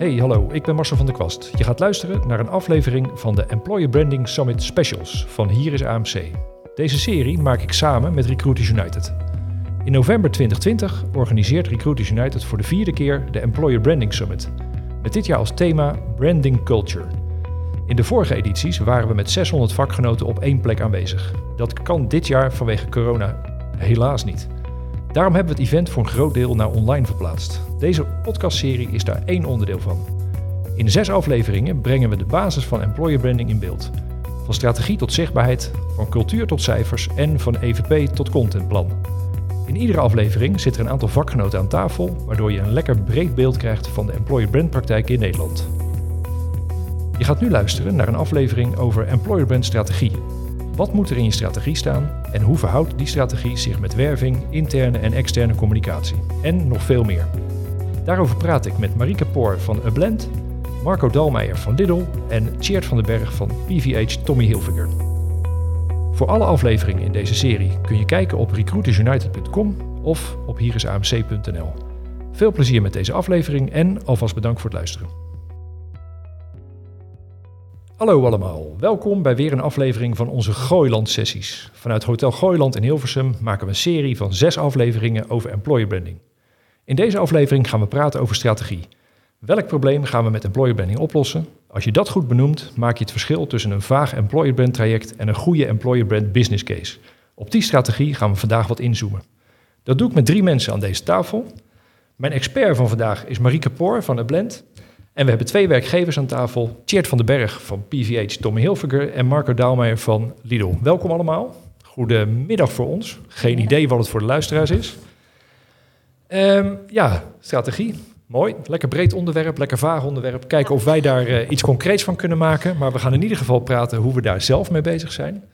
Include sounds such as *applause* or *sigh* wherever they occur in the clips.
Hey, hallo, ik ben Marcel van der Kwast. Je gaat luisteren naar een aflevering van de Employer Branding Summit Specials van Hier is AMC. Deze serie maak ik samen met Recruiters United. In november 2020 organiseert Recruiters United voor de vierde keer de Employer Branding Summit. Met dit jaar als thema Branding Culture. In de vorige edities waren we met 600 vakgenoten op één plek aanwezig. Dat kan dit jaar vanwege corona helaas niet. Daarom hebben we het event voor een groot deel naar online verplaatst. Deze podcastserie is daar één onderdeel van. In zes afleveringen brengen we de basis van employer branding in beeld. Van strategie tot zichtbaarheid, van cultuur tot cijfers en van EVP tot contentplan. In iedere aflevering zitten er een aantal vakgenoten aan tafel, waardoor je een lekker breed beeld krijgt van de employer brand praktijk in Nederland. Je gaat nu luisteren naar een aflevering over employer brand strategie. Wat moet er in je strategie staan en hoe verhoudt die strategie zich met werving, interne en externe communicatie? En nog veel meer. Daarover praat ik met Marieke Poor van Ablend, Marco Dalmeijer van Lidl en Tjeerd van den Berg van PVH Tommy Hilfiger. Voor alle afleveringen in deze serie kun je kijken op recruitersunited.com of op hierisamc.nl. Veel plezier met deze aflevering en alvast bedankt voor het luisteren. Hallo allemaal, welkom bij weer een aflevering van onze Gooiland-sessies. Vanuit Hotel Gooiland in Hilversum maken we een serie van zes afleveringen over employer branding. In deze aflevering gaan we praten over strategie. Welk probleem gaan we met employer branding oplossen? Als je dat goed benoemt, maak je het verschil tussen een vaag employer brand traject en een goede employer brand business case. Op die strategie gaan we vandaag wat inzoomen. Dat doe ik met drie mensen aan deze tafel. Mijn expert van vandaag is Marieke Poor van Blend. En we hebben twee werkgevers aan tafel. Tjeerd van den Berg van PVH Tommy Hilfiger en Marco Daalmeijer van Lidl. Welkom allemaal. Goedemiddag voor ons. Geen idee wat het voor de luisteraars is. Um, ja, strategie. Mooi. Lekker breed onderwerp, lekker vaag onderwerp. Kijken of wij daar uh, iets concreets van kunnen maken. Maar we gaan in ieder geval praten hoe we daar zelf mee bezig zijn.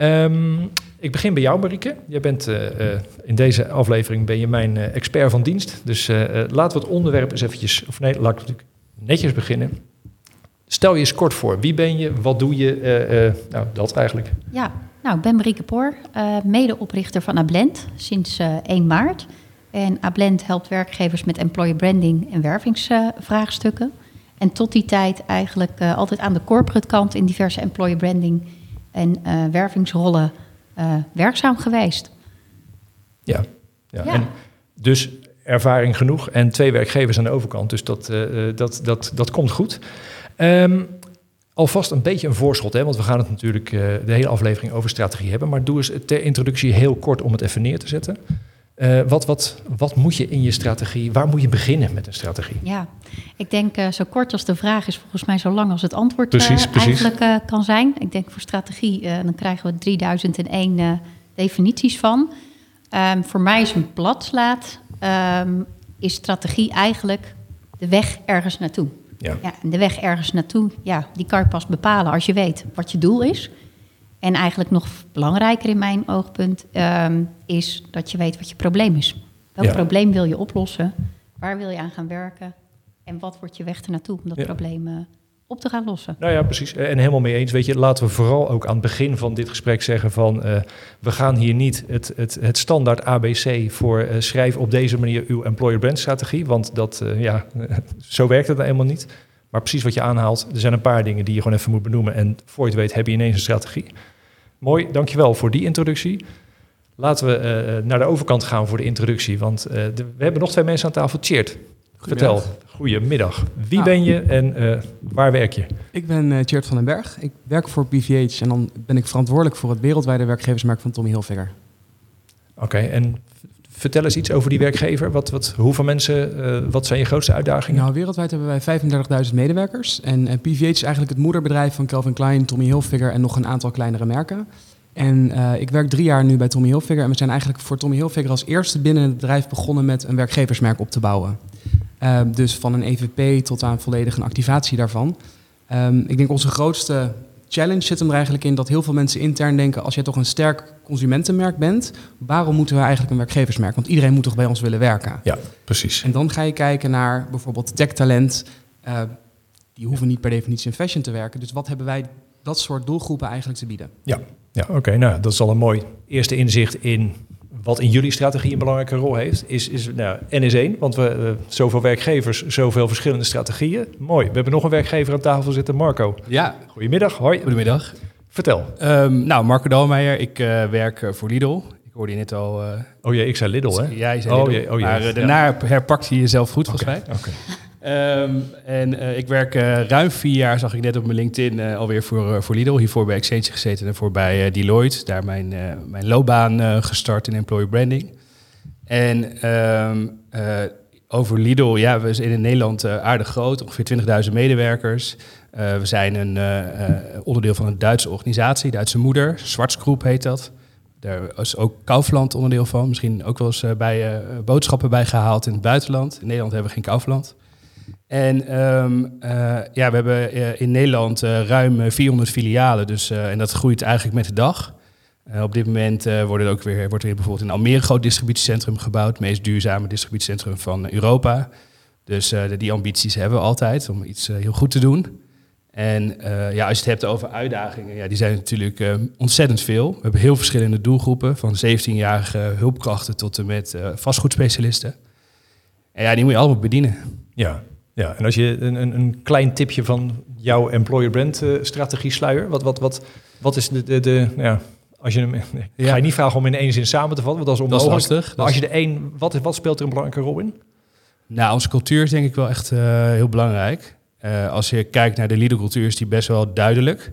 Um, ik begin bij jou, Marieke. Jij bent uh, uh, in deze aflevering ben je mijn expert van dienst. Dus laten we het onderwerp eens eventjes... Of nee, laat ik natuurlijk netjes beginnen. Stel je eens kort voor. Wie ben je? Wat doe je? Uh, uh, nou, dat eigenlijk. Ja, nou, ik ben Marieke Poor, uh, medeoprichter van Ablend sinds 1 maart. En Ablend helpt werkgevers met employer branding en wervingsvraagstukken. en tot die tijd eigenlijk altijd aan de corporate kant in diverse employer branding en wervingsrollen werkzaam geweest. Ja, ja. ja. En dus ervaring genoeg en twee werkgevers aan de overkant. Dus dat, uh, dat, dat, dat komt goed. Um, alvast een beetje een voorschot, hè, want we gaan het natuurlijk uh, de hele aflevering over strategie hebben. Maar doe eens ter introductie heel kort om het even neer te zetten. Uh, wat, wat, wat moet je in je strategie, waar moet je beginnen met een strategie? Ja, ik denk uh, zo kort als de vraag is volgens mij zo lang als het antwoord precies, precies. eigenlijk kan zijn. Ik denk voor strategie, dan krijgen we 3001 definities van. Um, voor mij is een bladslaat um, is strategie eigenlijk de weg ergens naartoe. Ja. ja. en de weg ergens naartoe, ja, die kan je pas bepalen als je weet wat je doel is. En eigenlijk nog belangrijker in mijn oogpunt um, is dat je weet wat je probleem is. Welk probleem wil je oplossen? Waar wil je aan gaan werken? En wat wordt je weg ernaartoe om dat ja. probleem uh, op te gaan lossen. Nou ja, precies. En helemaal mee eens. Weet je, laten we vooral ook aan het begin van dit gesprek zeggen van uh, we gaan hier niet het, het, het standaard ABC voor uh, schrijf op deze manier uw employer brand strategie. Want dat, ja, *laughs* zo werkt het nou helemaal niet. Maar precies wat je aanhaalt, er zijn een paar dingen die je gewoon even moet benoemen. En voor je het weet heb je ineens een strategie. Mooi, dankjewel voor die introductie. Laten we naar de overkant gaan voor de introductie. Want we hebben nog twee mensen aan tafel. Cheert. Vertel, goedemiddag. Wie nou. ben je en uh, waar werk je? Ik ben uh, van den Berg. Ik werk voor PVH en dan ben ik verantwoordelijk voor het wereldwijde werkgeversmerk van Tommy Hilfiger. Oké, okay, en vertel eens iets over die werkgever. Wat, wat, hoeveel mensen, uh, wat zijn je grootste uitdagingen? Nou, wereldwijd hebben wij 35.000 medewerkers. En, PVH is eigenlijk het moederbedrijf van Calvin Klein, Tommy Hilfiger en nog een aantal kleinere merken. En uh, ik werk drie jaar nu bij Tommy Hilfiger. En we zijn eigenlijk voor Tommy Hilfiger als eerste binnen het bedrijf begonnen met een werkgeversmerk op te bouwen. Um, dus van een EVP tot aan volledig een activatie daarvan. Um, ik denk onze grootste challenge zit hem er eigenlijk in dat heel veel mensen intern denken: als jij toch een sterk consumentenmerk bent, waarom moeten we eigenlijk een werkgeversmerk? Want iedereen moet toch bij ons willen werken? Ja, precies. En dan ga je kijken naar bijvoorbeeld techtalent. Uh, die hoeven niet per definitie in fashion te werken. Dus wat hebben wij dat soort doelgroepen eigenlijk te bieden? Ja, ja oké. Okay, nou, dat is al een mooi eerste inzicht in wat in jullie strategie een belangrijke rol heeft, is, is nou, N is één, want we uh, zoveel werkgevers, zoveel verschillende strategieën. Mooi. We hebben nog een werkgever aan tafel zitten, Marco. Ja. Goedemiddag. Hoi. Goedemiddag. Vertel. Um, nou, Marco Dalmeijer, ik uh, werk voor Lidl. Ik hoorde je net al... Uh, oh jee, ik zei Lidl, hè? Jij zei oh, Lidl. Jee, oh, jee. Maar daarna herpakt hij jezelf goed, okay. volgens mij. Oké. Um, en uh, ik werk uh, ruim vier jaar, zag ik net op mijn LinkedIn, uh, alweer voor, voor Lidl. Hiervoor bij Exchange gezeten en voor bij Deloitte. Daar mijn, mijn loopbaan gestart in employer branding. En um, over Lidl, ja, we zijn in Nederland aardig groot, ongeveer 20.000 medewerkers. we zijn een onderdeel van een Duitse organisatie, Duitse moeder, Zwartsgroep heet dat. Daar is ook Kaufland onderdeel van. Misschien ook wel eens bij boodschappen bij gehaald in het buitenland. In Nederland hebben we geen Kaufland. En um, uh, ja, we hebben uh, in Nederland uh, ruim 400 filialen, dus, en dat groeit eigenlijk met de dag. op dit moment wordt, er ook weer, wordt er bijvoorbeeld in Almere een groot distributiecentrum gebouwd, het meest duurzame distributiecentrum van Europa. Dus die ambities hebben we altijd om iets heel goed te doen. En ja, als je het hebt over uitdagingen, ja, die zijn natuurlijk ontzettend veel. We hebben heel verschillende doelgroepen, van 17-jarige hulpkrachten tot en met vastgoedspecialisten. En ja, die moet je allemaal bedienen. Ja, ja, en als je een, een, een klein tipje van jouw employer brand uh, strategie sluier, wat, wat, wat, wat is de, de, de ja, als je hem, *laughs* ja. ga je niet vragen om in één zin samen te vatten, want dat is onmogelijk. Dat is lastig. Maar als je de één, wat, wat speelt er een belangrijke rol in? Nou, onze cultuur is denk ik wel echt uh, heel belangrijk. Uh, als je kijkt naar de leadercultuur is die best wel duidelijk.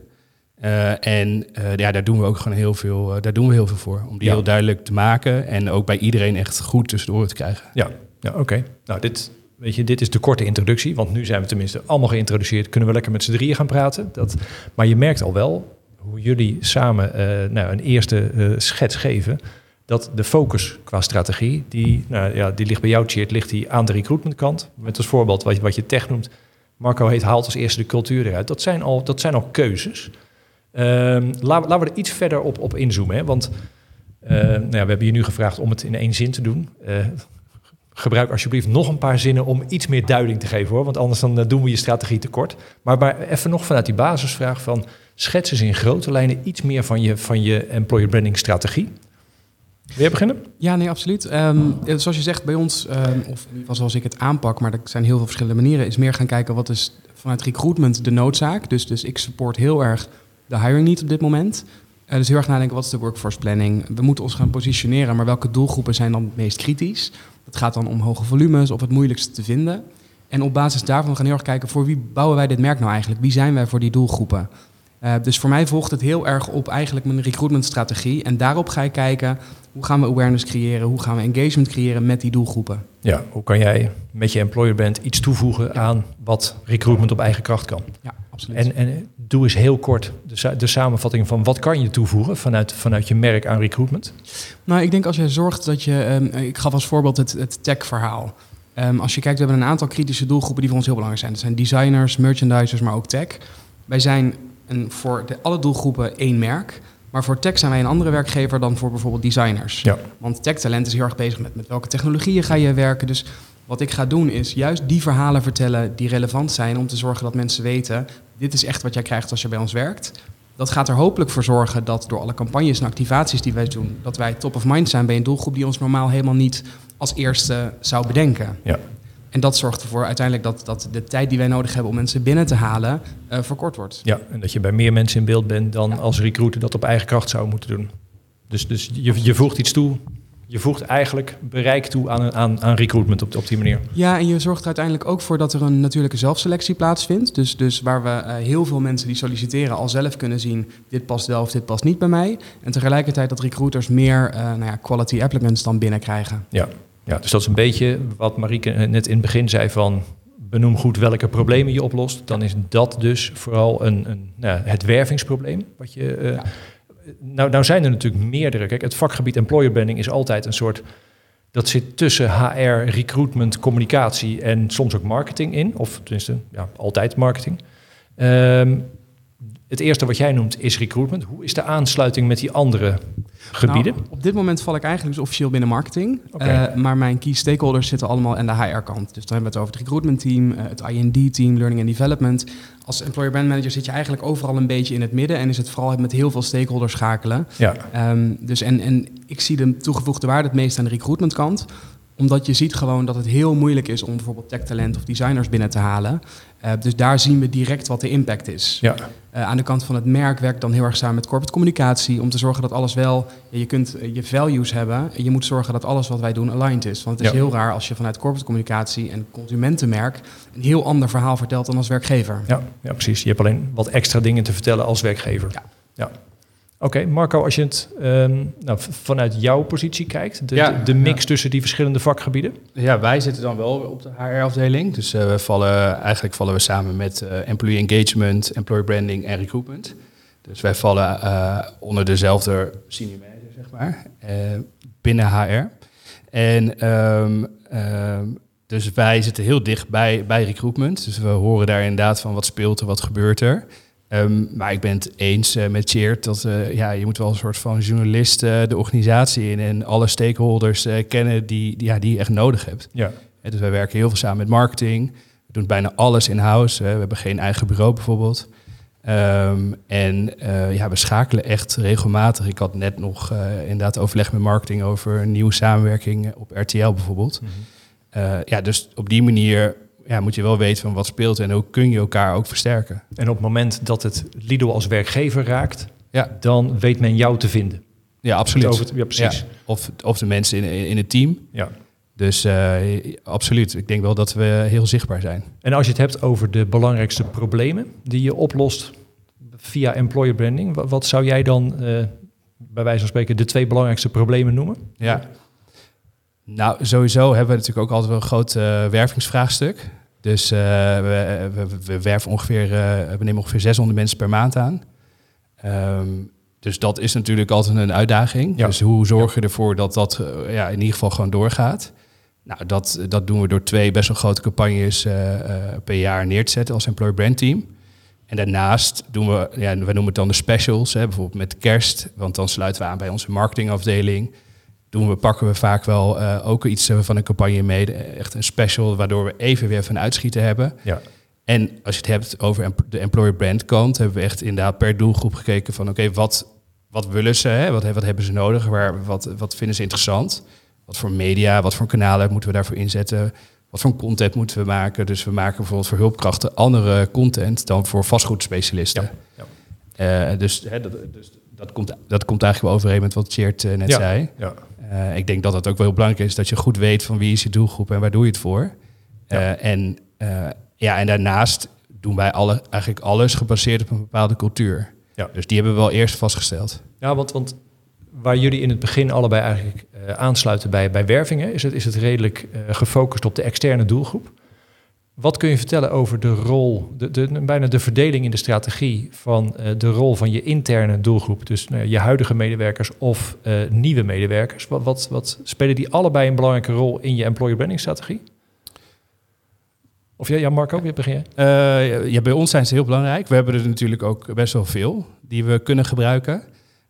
Uh, en ja, daar doen we ook gewoon heel veel, daar doen we heel veel voor. Om die ja. heel duidelijk te maken en ook bij iedereen echt goed tussendoor te krijgen. Ja, ja oké. Okay. Nou, dit, weet je, dit is de korte introductie, want nu zijn we tenminste allemaal geïntroduceerd. Kunnen we lekker met z'n drieën gaan praten. Dat, maar je merkt al wel hoe jullie samen uh, nou, een eerste uh, schets geven. Dat de focus qua strategie, die, nou, ja, die ligt bij jou, Cheert, ligt die aan de recruitmentkant. Met als voorbeeld wat, wat je tech noemt. Marco heet haalt als eerste de cultuur eruit. Dat zijn al, dat zijn al keuzes. Uh, laten, laten we er iets verder op, op inzoomen. Hè? Want uh, nou ja, we hebben je nu gevraagd om het in één zin te doen. Gebruik alsjeblieft nog een paar zinnen om iets meer duiding te geven hoor. Want anders dan eh, doen we je strategie tekort. Maar, maar even nog vanuit die basisvraag van schets eens in grote lijnen iets meer van je, van je employer branding strategie. Wil je beginnen? Ja, nee, absoluut. Um, zoals je zegt, bij ons, um, of geval zoals ik het aanpak, maar er zijn heel veel verschillende manieren, is meer gaan kijken wat is vanuit recruitment de noodzaak. Dus, dus ik support heel erg de hiring niet op dit moment. Uh, dus heel erg nadenken, wat is de workforce planning? We moeten ons gaan positioneren, maar welke doelgroepen zijn dan het meest kritisch? Het gaat dan om hoge volumes of het moeilijkste te vinden. En op basis daarvan gaan we heel erg kijken voor wie bouwen wij dit merk nou eigenlijk? Wie zijn wij voor die doelgroepen? Uh, dus voor mij volgt het heel erg op eigenlijk mijn recruitmentstrategie. En daarop ga ik kijken hoe gaan we awareness creëren, hoe gaan we engagement creëren met die doelgroepen. Ja, hoe kan jij met je employer brand iets toevoegen aan wat recruitment op eigen kracht kan? Ja, absoluut. En, en doe eens heel kort de, de, samenvatting van wat kan je toevoegen vanuit, vanuit je merk aan recruitment? Nou, ik denk als je zorgt dat je, um, ik gaf als voorbeeld het, het tech-verhaal. Um, als je kijkt, we hebben een aantal kritische doelgroepen die voor ons heel belangrijk zijn. Dat zijn designers, merchandisers, maar ook tech. Wij zijn een, voor de, alle doelgroepen één merk. Maar voor tech zijn wij een andere werkgever dan voor bijvoorbeeld designers. Ja. Want tech talent is heel erg bezig met, met welke technologieën ga je werken. Dus wat ik ga doen is juist die verhalen vertellen die relevant zijn om te zorgen dat mensen weten, dit is echt wat jij krijgt als je bij ons werkt. Dat gaat er hopelijk voor zorgen dat door alle campagnes en activaties die wij doen, dat wij top of mind zijn bij een doelgroep die ons normaal helemaal niet als eerste zou bedenken. Ja. En dat zorgt ervoor uiteindelijk dat, dat de tijd die wij nodig hebben om mensen binnen te halen, uh, verkort wordt. Ja, en dat je bij meer mensen in beeld bent dan als recruiter dat op eigen kracht zou moeten doen. Dus, dus je, je voegt iets toe je voegt eigenlijk bereik toe aan, aan, aan recruitment op, op die manier. Ja, en je zorgt er uiteindelijk ook voor dat er een natuurlijke zelfselectie plaatsvindt. Dus, dus waar we uh, heel veel mensen die solliciteren al zelf kunnen zien... dit past wel of dit past niet bij mij. En tegelijkertijd dat recruiters meer uh, nou ja, quality applicants dan binnenkrijgen. Ja. ja, dus dat is een beetje wat Marieke net in het begin zei van... benoem goed welke problemen je oplost. Dan is dat dus vooral een, een, nou, het wervingsprobleem wat je... Uh, ja nou, nou zijn er natuurlijk meerdere. Kijk, het vakgebied employer branding is altijd een soort. Dat zit tussen HR, recruitment, communicatie en soms ook marketing in. Of tenminste, ja, altijd marketing. Um, het eerste wat jij noemt is recruitment. Hoe is de aansluiting met die andere gebieden? Nou, op dit moment val ik eigenlijk dus officieel binnen marketing. Okay. maar mijn key stakeholders zitten allemaal aan de HR-kant. Dus dan hebben we het over het recruitment team, het IND-team, learning and development. Als employer brand manager zit je eigenlijk overal een beetje in het midden en is het vooral met heel veel stakeholders schakelen. Ja. Um, dus en, en ik zie de toegevoegde waarde het meest aan de recruitment kant omdat je ziet gewoon dat het heel moeilijk is om bijvoorbeeld tech-talent of designers binnen te halen. Uh, dus daar zien we direct wat de impact is. Ja. Uh, aan de kant van het merk werkt dan heel erg samen met corporate communicatie om te zorgen dat alles wel, je kunt je values hebben en je moet zorgen dat alles wat wij doen aligned is. Want het is heel raar als je vanuit corporate communicatie en consumentenmerk een heel ander verhaal vertelt dan als werkgever. Ja, ja precies. Je hebt alleen wat extra dingen te vertellen als werkgever. Ja. ja. Oké, Marco, als je het um, nou, vanuit jouw positie kijkt, de, ja, de, mix tussen die verschillende vakgebieden? Ja, wij zitten dan wel op de HR-afdeling. Dus uh, we vallen, eigenlijk vallen we samen met uh, employee engagement, employer branding en recruitment. Dus wij vallen uh, onder dezelfde senior manager, zeg maar, binnen HR. En um, um, dus wij zitten heel dicht bij, bij recruitment. Dus we horen daar inderdaad van wat speelt er, wat gebeurt er. Um, maar ik ben het eens uh, met Cheert dat uh, ja, je moet wel een soort van journalist uh, de organisatie in en alle stakeholders kennen die, die, ja, die je echt nodig hebt. Ja. dus wij werken heel veel samen met marketing. We doen bijna alles in-house. we hebben geen eigen bureau bijvoorbeeld. Um, en ja, we schakelen echt regelmatig. Ik had net nog inderdaad overleg met marketing over een nieuwe samenwerking op RTL bijvoorbeeld. Mm -hmm. ja, dus op die manier ja, moet je wel weten van wat speelt en hoe kun je elkaar ook versterken. En op het moment dat het Lido als werkgever raakt, ja. dan weet men jou te vinden. Ja, absoluut. ja, precies. Of, of de mensen in, in het team. Ja. Dus uh, absoluut. Ik denk wel dat we heel zichtbaar zijn. En als je het hebt over de belangrijkste problemen die je oplost via employer branding, wat, wat zou jij dan uh, bij wijze van spreken de twee belangrijkste problemen noemen? Ja. Nou, sowieso hebben we natuurlijk ook altijd wel een groot uh, wervingsvraagstuk. Dus uh, we, we, we, werven ongeveer, uh, we nemen ongeveer 600 mensen per maand aan. Um, dus dat is natuurlijk altijd een uitdaging. Ja. Dus hoe zorg je ervoor dat dat ja, in ieder geval gewoon doorgaat? Nou, dat, dat doen we door twee best wel grote campagnes per jaar neer te zetten als employer brand team. En daarnaast doen we, ja, we noemen het dan de specials, hè, bijvoorbeeld met kerst, want dan sluiten we aan bij onze marketingafdeling doen we, pakken we vaak wel uh, ook iets uh, van een campagne mee. Echt een special, waardoor we even weer van uitschieten hebben. Ja. En als je het hebt over de employer brand kant, hebben we echt inderdaad per doelgroep gekeken van oké, wat, wat willen ze? Hè? Wat, wat hebben ze nodig? Waar, wat, wat vinden ze interessant? Wat voor media, wat voor kanalen moeten we daarvoor inzetten? Wat voor content moeten we maken? Dus we maken bijvoorbeeld voor hulpkrachten andere content dan voor vastgoedspecialisten. Ja. ja. Uh, dus, hè, dat, dus dat, komt, dat komt eigenlijk wel overeen met wat Cheert net ja. zei. Ja. Uh, ik denk dat het ook wel heel belangrijk is dat je goed weet van wie is je doelgroep en waar doe je het voor. Ja. Uh, en, uh, ja, en daarnaast doen wij alle, eigenlijk alles gebaseerd op een bepaalde cultuur. Ja. Dus die hebben we wel eerst vastgesteld. Ja, want, want waar jullie in het begin allebei eigenlijk aansluiten bij, bij wervingen, is het, is het redelijk gefocust op de externe doelgroep. Wat kun je vertellen over de rol, de, de, bijna de verdeling in de strategie van uh, de rol van je interne doelgroep, dus uh, je huidige medewerkers of uh, nieuwe medewerkers? Wat, wat, wat, spelen die allebei een belangrijke rol in je employer branding strategie? Of ja, ja Marco, wie begin je? ja, bij ons zijn ze heel belangrijk. We hebben er natuurlijk ook best wel veel die we kunnen gebruiken.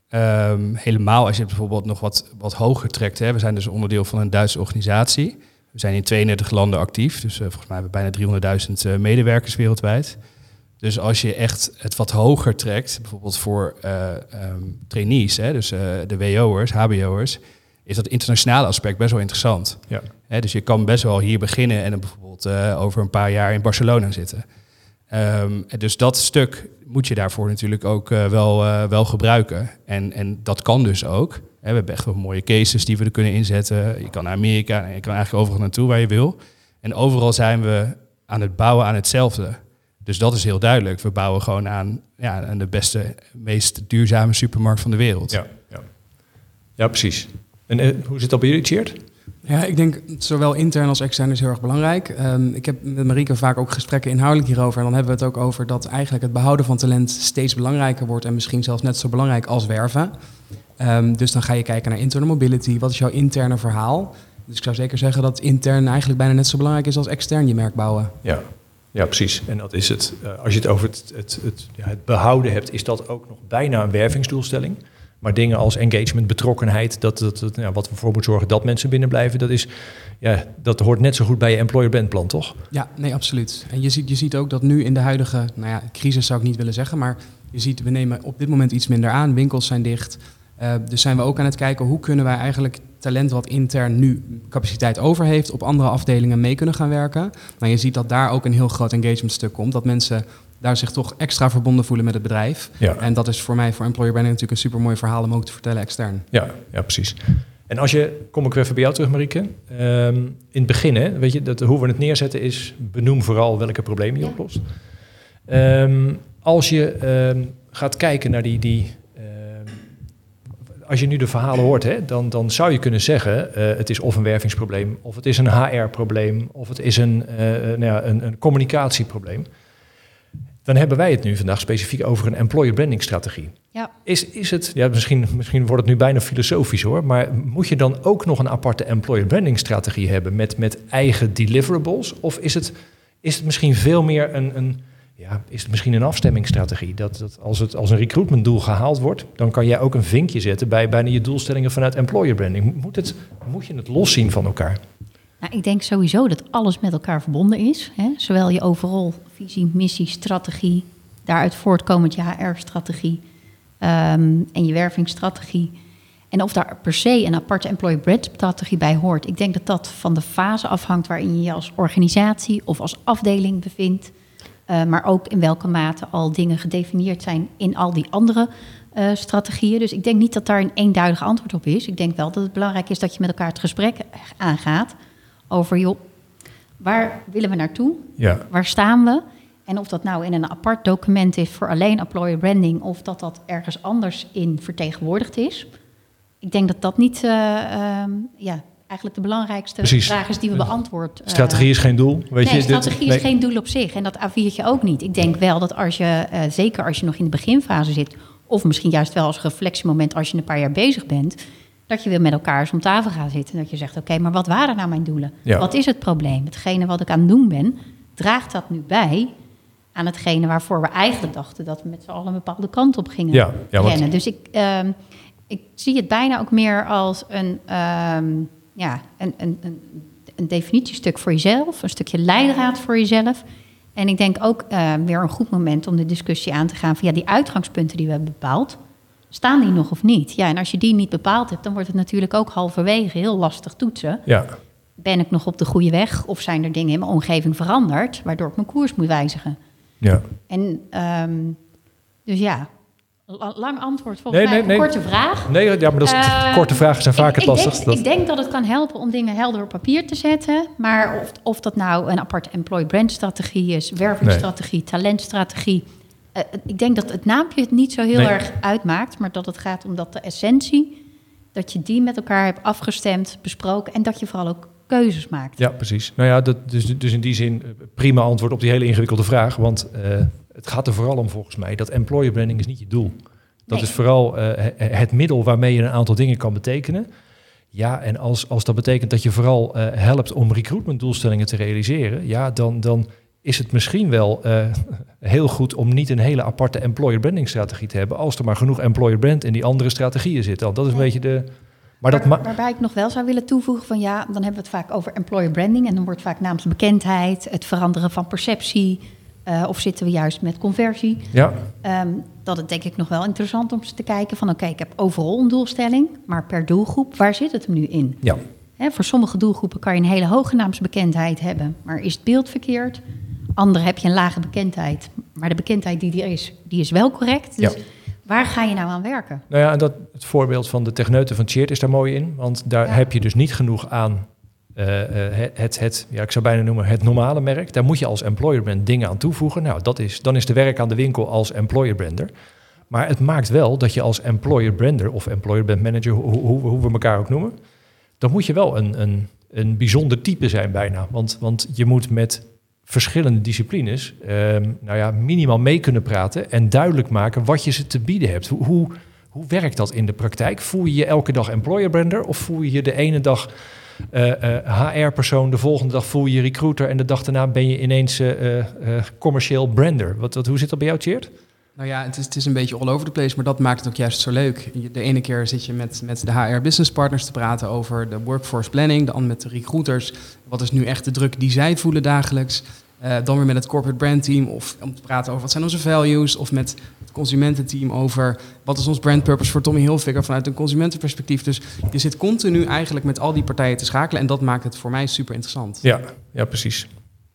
Um, helemaal als je bijvoorbeeld nog wat, wat hoger trekt. Hè. We zijn dus onderdeel van een Duitse organisatie. We zijn in 32 landen actief, dus uh, volgens mij hebben we bijna 300.000 uh, medewerkers wereldwijd. Dus als je echt het wat hoger trekt, bijvoorbeeld voor uh, um, trainees, hè, dus de WO'ers, HBO'ers, is dat internationale aspect best wel interessant. Ja. Hè, dus je kan best wel hier beginnen en dan bijvoorbeeld over een paar jaar in Barcelona zitten. Um, dus dat stuk moet je daarvoor natuurlijk ook wel, wel gebruiken. En, en dat kan dus ook. We hebben echt wel mooie cases die we er kunnen inzetten. Je kan naar Amerika je kan eigenlijk overal naartoe waar je wil. En overal zijn we aan het bouwen aan hetzelfde. Dus dat is heel duidelijk. We bouwen gewoon aan, ja, aan de beste, meest duurzame supermarkt van de wereld. Ja, ja. ja precies. En uh, hoe zit dat bij jullie, Cheert? Ja, ik denk zowel intern als extern is heel erg belangrijk. Um, ik heb met Marieke vaak ook gesprekken inhoudelijk hierover. En dan hebben we het ook over dat eigenlijk het behouden van talent steeds belangrijker wordt. En misschien zelfs net zo belangrijk als werven. Um, dus dan ga je kijken naar internal mobility. Wat is jouw interne verhaal? Dus ik zou zeker zeggen dat intern eigenlijk bijna net zo belangrijk is als extern je merk bouwen. Ja, ja precies. En dat is het. Uh, als je het over het, het, het, ja, het, behouden hebt, is dat ook nog bijna een wervingsdoelstelling. Maar dingen als engagement, betrokkenheid, dat, dat, wat we voor moeten zorgen dat mensen binnen blijven, dat, is, ja, dat hoort net zo goed bij je employer brand plan, toch? Ja, nee, absoluut. En je ziet, je ziet ook dat nu in de huidige, nou ja, crisis zou ik niet willen zeggen, maar je ziet, we nemen op dit moment iets minder aan, winkels zijn dicht. Uh, dus zijn we ook aan het kijken hoe kunnen wij eigenlijk talent wat intern nu capaciteit over heeft, op andere afdelingen mee kunnen gaan werken. Maar je ziet dat daar ook een heel groot engagement stuk komt. Dat mensen daar zich toch extra verbonden voelen met het bedrijf. Ja. En dat is voor mij, voor employer branding, natuurlijk een super mooi verhaal om ook te vertellen extern. Ja, ja precies. En als je, kom ik weer even bij jou terug, Marieke. Um, in het begin, hè, weet je, dat, hoe we het neerzetten is, benoem vooral welke problemen je oplost. Um, als je um, gaat kijken naar die, die als je nu de verhalen hoort, hè, dan, dan zou je kunnen zeggen: uh, het is of een wervingsprobleem, of het is een HR-probleem, of het is een, uh, nou ja, een, een, communicatieprobleem. Dan hebben wij het nu vandaag specifiek over een employer branding strategie. Ja. Is, is het, ja, misschien, misschien wordt het nu bijna filosofisch hoor, maar moet je dan ook nog een aparte employer branding strategie hebben met, met eigen deliverables? Of is het, is het misschien veel meer een, een ja, is het misschien een afstemmingsstrategie? Dat, dat als het als een recruitmentdoel gehaald wordt, dan kan jij ook een vinkje zetten bij bijna je doelstellingen vanuit employer branding. Moet, het, moet je het loszien van elkaar? Nou, ik denk sowieso dat alles met elkaar verbonden is. Hè? Zowel je overal visie, missie, strategie, daaruit voortkomend je HR-strategie ehm, en je wervingsstrategie. En of daar per se een aparte employer brand strategie bij hoort. Ik denk dat dat van de fase afhangt waarin je je als organisatie of als afdeling bevindt. Uh, maar ook in welke mate al dingen gedefinieerd zijn in al die andere uh, strategieën. Dus ik denk niet dat daar een eenduidig antwoord op is. Ik denk wel dat het belangrijk is dat je met elkaar het gesprek aangaat over, joh, waar willen we naartoe? Ja. Waar staan we? En of dat nou in een apart document is voor alleen employer branding of dat dat ergens anders in vertegenwoordigd is. Ik denk dat dat niet uh, ja, eigenlijk de belangrijkste vraag is die we beantwoord. Uh, strategie is geen doel. Weet nee, je, strategie is geen doel op zich. En dat A4'tje ook niet. Ik denk wel dat als je, uh, zeker als je nog in de beginfase zit, of misschien juist wel als reflectiemoment als je een paar jaar bezig bent, dat je weer met elkaar eens om tafel gaat zitten. En dat je zegt, oké, maar wat waren nou mijn doelen? Ja. Wat is het probleem? Hetgene wat ik aan het doen ben, draagt dat nu bij aan hetgene waarvoor we eigenlijk dachten dat we met z'n allen een bepaalde kant op gingen ja, ja, rennen. Dus ik, um, ik zie het bijna ook meer als een... Um, ja, een, een, een, een definitiestuk voor jezelf, een stukje leidraad voor jezelf. En ik denk ook uh, weer een goed moment om de discussie aan te gaan van ja, die uitgangspunten die we hebben bepaald, staan die nog of niet? Ja, en als je die niet bepaald hebt, dan wordt het natuurlijk ook halverwege heel lastig toetsen. Ja. Ben ik nog op de goede weg of zijn er dingen in mijn omgeving veranderd waardoor ik mijn koers moet wijzigen? Ja. En um, dus ja, Lang antwoord, volgens nee, mij nee, een korte vraag. Nee, ja, maar dat is, uh, korte vragen zijn vaak het lastigst. Ik, ik, denk dat het kan helpen om dingen helder op papier te zetten. Maar of, of dat nou een aparte employee brand strategie is, wervingsstrategie, talentstrategie. Uh, ik denk dat het naampje het niet zo heel erg uitmaakt. Maar dat het gaat om dat de essentie, dat je die met elkaar hebt afgestemd, besproken. En dat je vooral ook keuzes maakt. Ja, precies. Nou ja, dat, dus, dus in die zin eh, prima antwoord op die hele ingewikkelde vraag. Want uh, het gaat er vooral om volgens mij dat employer branding is niet je doel. Dat is vooral uh, het middel waarmee je een aantal dingen kan betekenen. Ja, en als, als dat betekent dat je vooral helpt om recruitmentdoelstellingen te realiseren, ja, dan, dan is het misschien wel uh, heel goed om niet een hele aparte employer branding strategie te hebben, als er maar genoeg employer brand in die andere strategieën zit. Dan. Dat is een beetje de. Maar dat Waar, waarbij ik nog wel zou willen toevoegen van ja, dan hebben we het vaak over employer branding en dan wordt vaak naamsbekendheid, het veranderen van perceptie, uh, of zitten we juist met conversie? Ja. Um, dat is denk ik nog wel interessant om te kijken van... oké, ik heb overal een doelstelling, maar per doelgroep, waar zit het hem nu in? Ja. Hè, voor sommige doelgroepen kan je een hele hoge naamsbekendheid hebben... maar is het beeld verkeerd? Andere heb je een lage bekendheid, maar de bekendheid die er is, die is wel correct. Dus ja. waar ga je nou aan werken? Nou ja, en dat, het voorbeeld van de techneuten van Cheert is daar mooi in. Want daar heb je dus niet genoeg aan uh, het, het, ja, ik zou bijna noemen het normale merk. Daar moet je als employer brand dingen aan toevoegen. Nou, dat is, dan is de werk aan de winkel als employer brander. Maar het maakt wel dat je als employer brander of employer brand manager, hoe, hoe, hoe we elkaar ook noemen, dan moet je wel een, een, een bijzonder type zijn bijna. Want, want je moet met verschillende disciplines um, nou ja, minimaal mee kunnen praten en duidelijk maken wat je ze te bieden hebt. Hoe, hoe, werkt dat in de praktijk? Voel je je elke dag employer brander of voel je je de ene dag HR-persoon, eh, de volgende dag voel je je recruiter en de dag daarna ben je ineens uh, commercieel brander. Wat, wat, hoe zit dat bij jou, Cheert? Nou ja, het is, het is een beetje all over the place, maar dat maakt het ook juist zo leuk. De ene keer zit je met, met de HR business partners te praten over de workforce planning, dan met de recruiters. Wat is nu echt de druk die zij voelen dagelijks? Uh, dan weer met het corporate brand team of om te praten over wat zijn onze values. Of met het consumententeam over wat is ons brand purpose voor Tommy Hilfiger vanuit een consumentenperspectief. Dus je zit continu eigenlijk met al die partijen te schakelen en dat maakt het voor mij super interessant. Ja, ja precies.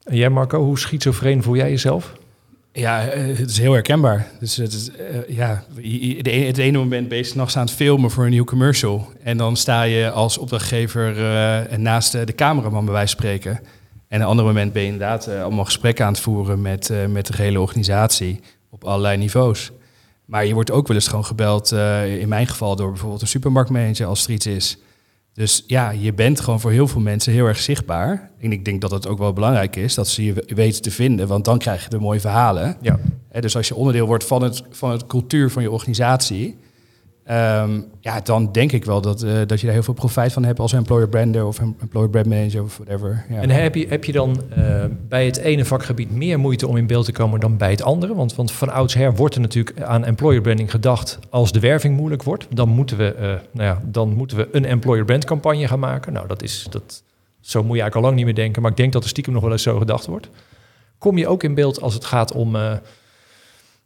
En jij Marco, hoe schizofreen voel jij jezelf? Ja, eh, het is heel herkenbaar. Dus het is, uh, ja, het ene moment ben je s'nachts aan het filmen voor een nieuw commercial. En dan sta je als opdrachtgever uh, naast de cameraman bij wijze van spreken. En een ander moment ben je inderdaad allemaal gesprekken aan het voeren met, met de hele organisatie op allerlei niveaus. Maar je wordt ook wel eens gewoon gebeld, in mijn geval door bijvoorbeeld een supermarktmanager als er iets is. Dus ja, je bent gewoon voor heel veel mensen heel erg zichtbaar. En ik denk dat het ook wel belangrijk is dat ze je weten te vinden, want dan krijg je de mooie verhalen. Ja. dus als je onderdeel wordt van het, van het cultuur van je organisatie, Um, ja, dan denk ik wel dat, uh, dat je daar heel veel profijt van hebt als employer brander of employer brand manager of whatever. Ja. En heb je, heb je dan uh, bij het ene vakgebied meer moeite om in beeld te komen dan bij het andere? Want, want van oudsher wordt er natuurlijk aan employer branding gedacht als de werving moeilijk wordt. Dan moeten we, uh, nou ja, dan moeten we een employer brand campagne gaan maken. Nou, dat is, dat, zo moet je eigenlijk al lang niet meer denken. Maar ik denk dat er stiekem nog wel eens zo gedacht wordt. Kom je ook in beeld als het gaat om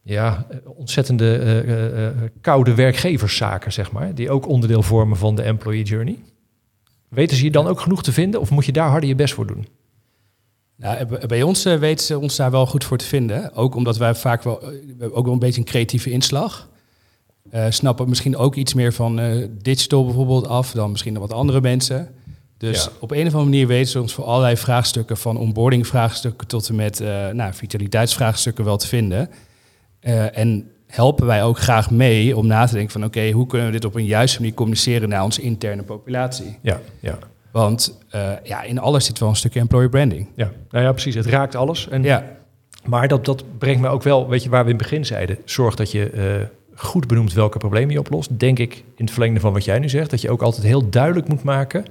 ja, ontzettende uh, uh, koude werkgeverszaken, zeg maar, die ook onderdeel vormen van de employee journey. Weten ze je dan ook genoeg te vinden of moet je daar harder je best voor doen? Nou, bij ons uh, weten ze ons daar wel goed voor te vinden. Ook omdat wij vaak wel, ook wel een beetje een creatieve inslag. snappen misschien ook iets meer van digital bijvoorbeeld af dan misschien wat andere mensen. Dus op een of andere manier weten ze ons voor allerlei vraagstukken, van onboarding vraagstukken tot en met nou, vitaliteitsvraagstukken wel te vinden. Uh, en helpen wij ook graag mee om na te denken van oké, hoe kunnen we dit op een juiste manier communiceren naar onze interne populatie? Ja, ja. Want uh, ja, in alles zit wel een stukje employer branding. Ja, nou ja, precies. Het raakt alles. En, ja. Maar dat, dat brengt me ook wel, weet je, waar we in het begin zeiden, zorg dat je uh, goed benoemt welke problemen je oplost. Denk ik in het verlengde van wat jij nu zegt, dat je ook altijd heel duidelijk moet maken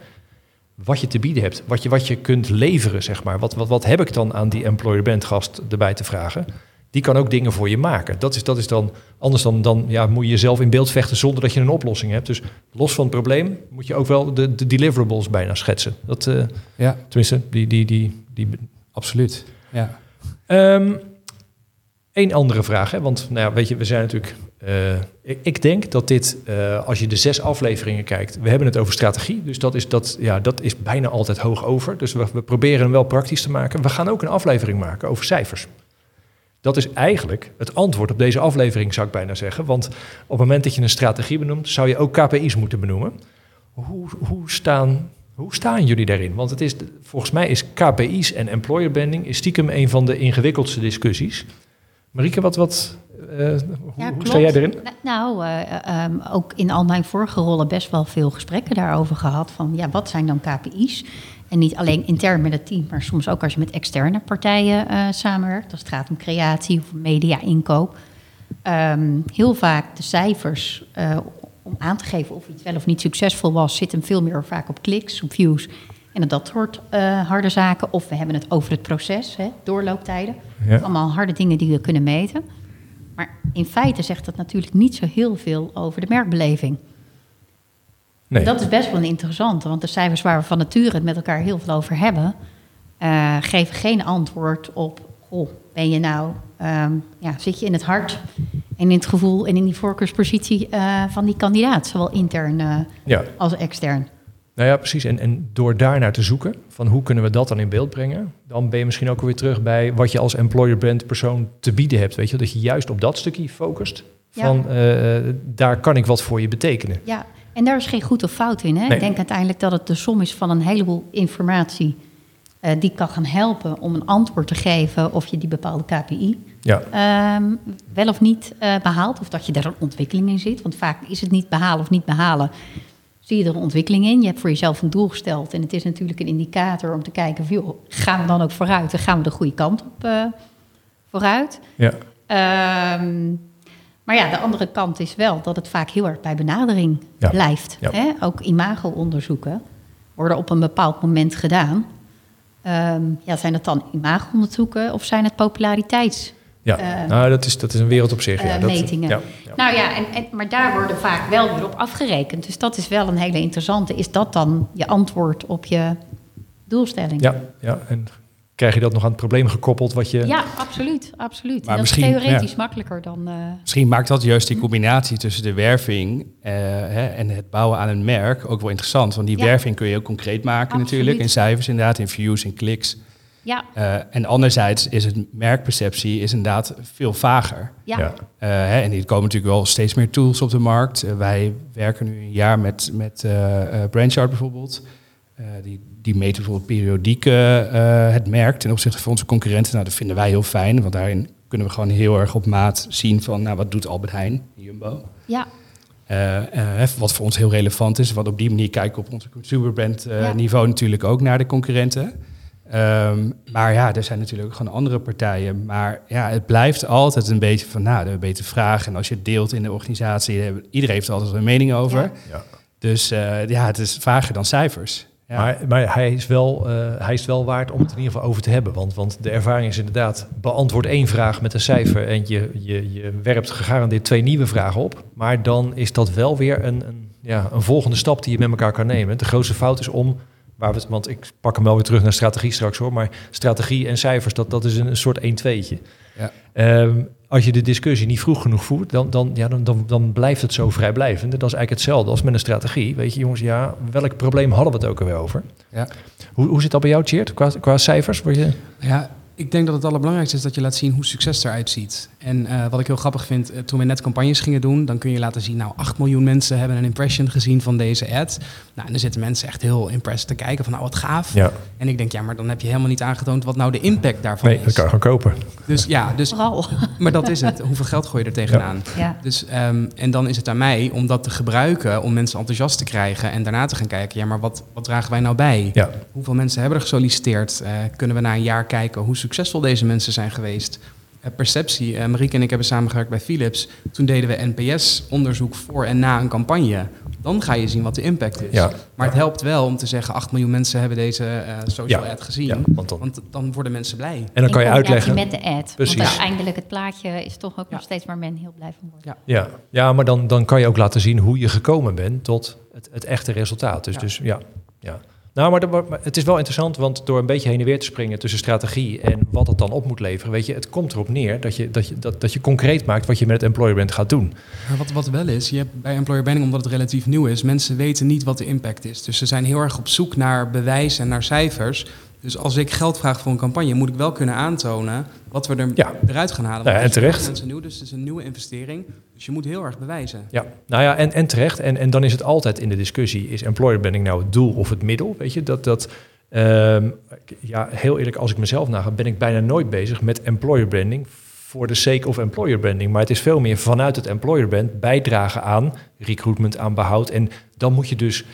wat je te bieden hebt, wat je, wat je kunt leveren, zeg maar. Wat, wat, wat heb ik dan aan die employer brand gast erbij te vragen? Die kan ook dingen voor je maken. Dat is, dat is dan anders dan, dan ja, moet je jezelf in beeld vechten zonder dat je een oplossing hebt. Dus los van het probleem moet je ook wel de, de deliverables bijna schetsen. Dat, uh, ja. Tenminste, die, die, die, die, absoluut. Ja. Um, Eén andere vraag, hè? want nou ja, weet je, we zijn natuurlijk. Uh, ik, ik, denk dat dit, uh, als je de zes afleveringen kijkt, we hebben het over strategie, dus dat is, dat, ja, dat is bijna altijd hoog over. Dus we, we proberen hem wel praktisch te maken. We gaan ook een aflevering maken over cijfers. Dat is eigenlijk het antwoord op deze aflevering, zou ik bijna zeggen. Want op het moment dat je een strategie benoemt, zou je ook KPI's moeten benoemen. Hoe, hoe, staan, hoe staan jullie daarin? Want het is, volgens mij is KPI's en employer branding is stiekem een van de ingewikkeldste discussies. Marieke, wat, wat, uh, hoe, ja, hoe, sta jij erin? Nou, uh, um, ook in al mijn vorige rollen best wel veel gesprekken daarover gehad. Van ja, wat zijn dan KPI's? En niet alleen intern met het team, maar soms ook als je met externe partijen uh, samenwerkt. Als het gaat om creatie of media-inkoop. Um, heel vaak de cijfers uh, om aan te geven of iets wel of niet succesvol was, zitten veel meer vaak op kliks, op views. En dat soort uh, harde zaken. Of we hebben het over het proces, hè, doorlooptijden. Ja. Allemaal harde dingen die we kunnen meten. Maar in feite zegt dat natuurlijk niet zo heel veel over de merkbeleving. Nee. Dat is best wel een interessante, want de cijfers waar we van nature het met elkaar heel veel over hebben, uh, geven geen antwoord op, goh, ben je nou, um, ja, zit je in het hart en in het gevoel en in die voorkeurspositie uh, van die kandidaat, zowel intern uh, ja. als extern. Nou ja, precies. En, en door daarnaar te zoeken, van hoe kunnen we dat dan in beeld brengen, dan ben je misschien ook weer terug bij wat je als employer brand persoon te bieden hebt. Weet je, dat je juist op dat stukje focust. Van ja. daar kan ik wat voor je betekenen. Ja, en daar is geen goed of fout in. Hè? Ik denk uiteindelijk dat het de som is van een heleboel informatie uh, die kan gaan helpen om een antwoord te geven of je die bepaalde KPI ja. um, wel of niet uh, behaalt. Of dat je daar een ontwikkeling in zit. Want vaak is het niet behalen of niet behalen. Zie je er een ontwikkeling in? Je hebt voor jezelf een doel gesteld. En het is natuurlijk een indicator om te kijken: joh, gaan we dan ook vooruit? En gaan we de goede kant op uh, vooruit? Ja. Um, maar ja, de andere kant is wel dat het vaak heel erg bij benadering blijft. Hè? Ook imago-onderzoeken worden op een bepaald moment gedaan. Um, ja, zijn het dan imago-onderzoeken of zijn het populariteits Ja, nou, dat, is, dat is een wereld op zich. ja, dat, metingen. Ja, Nou ja, en, en, maar daar worden vaak wel weer op afgerekend. Dus dat is wel een hele interessante. Is dat dan je antwoord op je doelstelling? Ja, ja en krijg je dat nog aan het probleem gekoppeld wat je... Ja, absoluut. absoluut. Maar dat misschien, is theoretisch makkelijker dan... Uh... Misschien maakt dat juist die combinatie tussen de werving uh, hè, en het bouwen aan een merk ook wel interessant. Want die werving kun je ook concreet maken natuurlijk. In cijfers inderdaad, in views, in kliks. Ja. Uh, en anderzijds is het merkperceptie is inderdaad veel vager. Ja. Hè, en die komen natuurlijk wel steeds meer tools op de markt. wij werken nu een jaar met, met Brandchart bijvoorbeeld. Die die meten bijvoorbeeld periodiek uh, het merk ten opzichte van onze concurrenten. Nou, dat vinden wij heel fijn, want daarin kunnen we gewoon heel erg op maat zien van, nou, wat doet Albert Heijn, Jumbo? Ja. Uh, wat voor ons heel relevant is, wat op die manier kijken op onze consumerbrand ja. niveau natuurlijk ook naar de concurrenten. Um, maar ja, er zijn natuurlijk ook gewoon andere partijen. Maar ja, het blijft altijd een beetje van, nou, een beetje vragen. En als je het deelt in de organisatie, iedereen heeft er altijd een mening over. Ja. Dus uh, ja, het is vager dan cijfers. Maar, maar hij, is wel, uh, hij is wel waard om het in ieder geval over te hebben. Want, want de ervaring is inderdaad, beantwoord één vraag met een cijfer en je, je, je werpt gegarandeerd twee nieuwe vragen op. Maar dan is dat wel weer een, een, ja, een volgende stap die je met elkaar kan nemen. De grootste fout is om, waar we, want ik pak hem wel weer terug naar strategie straks hoor, maar strategie en cijfers, dat, dat is een, een soort 1-2'tje. Ja. Um, als je de discussie niet vroeg genoeg voert, dan, dan, ja, dan, dan, dan blijft het zo vrijblijvend. Dat is eigenlijk hetzelfde als met een strategie. Weet je, jongens, ja, welk probleem hadden we het ook alweer over? Ja. Hoe, hoe zit dat bij jou, qua, qua cijfers? Word je... Ja, ik denk dat het allerbelangrijkste is dat je laat zien hoe succes eruit ziet. En uh, wat ik heel grappig vind, uh, toen we net campagnes gingen doen, dan kun je laten zien, nou, 8 miljoen mensen hebben een impression gezien van deze ad. Nou, en dan zitten mensen echt heel impressed te kijken van, nou, wat gaaf. Ja. En ik denk, ja, maar dan heb je helemaal niet aangetoond wat nou de impact daarvan nee, is. Nee, dat kan je gewoon kopen. Dus ja, dus, maar dat is het. Hoeveel geld gooi je er tegenaan? Ja. Dus, um, en dan is het aan mij om dat te gebruiken, om mensen enthousiast te krijgen en daarna te gaan kijken, ja, maar wat, wat dragen wij nou bij? Ja. Hoeveel mensen hebben er gesolliciteerd? Uh, kunnen we na een jaar kijken hoe succesvol deze mensen zijn geweest? Uh, perceptie. Uh, Marieke en ik hebben samengewerkt bij Philips. Toen deden we NPS-onderzoek voor en na een campagne. Dan ga je zien wat de impact is. Ja. Maar het helpt wel om te zeggen... 8 miljoen mensen hebben deze uh, social ad gezien. Ja, want, dan, want, dan, worden mensen blij. En dan kan je uitleggen... met de ad. Precies. Want uiteindelijk het plaatje is toch ook nog steeds waar men heel blij van wordt. Ja, ja. ja maar dan, dan kan je ook laten zien hoe je gekomen bent... tot het, het echte resultaat. Dus dus ja, ja. Nou, maar, het is wel interessant, want door een beetje heen en weer te springen tussen strategie en wat het dan op moet leveren, weet je, het komt erop neer dat je, dat je, dat, dat je concreet maakt wat je met het employer brand gaat doen. Wat, wat wel is, je hebt bij employer branding, omdat het relatief nieuw is, mensen weten niet wat de impact is. Dus ze zijn heel erg op zoek naar bewijs en naar cijfers. Dus als ik geld vraag voor een campagne, moet ik wel kunnen aantonen wat we er, eruit gaan halen. Ja, en terecht. Mensen nieuw, dus het is een nieuwe investering. Dus je moet heel erg bewijzen. Ja, nou ja, en, en terecht. En, en dan is het altijd in de discussie, is employer branding nou het doel of het middel? Weet je, dat, dat um, ja, heel eerlijk, als ik mezelf naga, ben ik bijna nooit bezig met employer branding voor de sake of employer branding. Maar het is veel meer vanuit het employer brand bijdragen aan recruitment, aan behoud. En dan moet je dus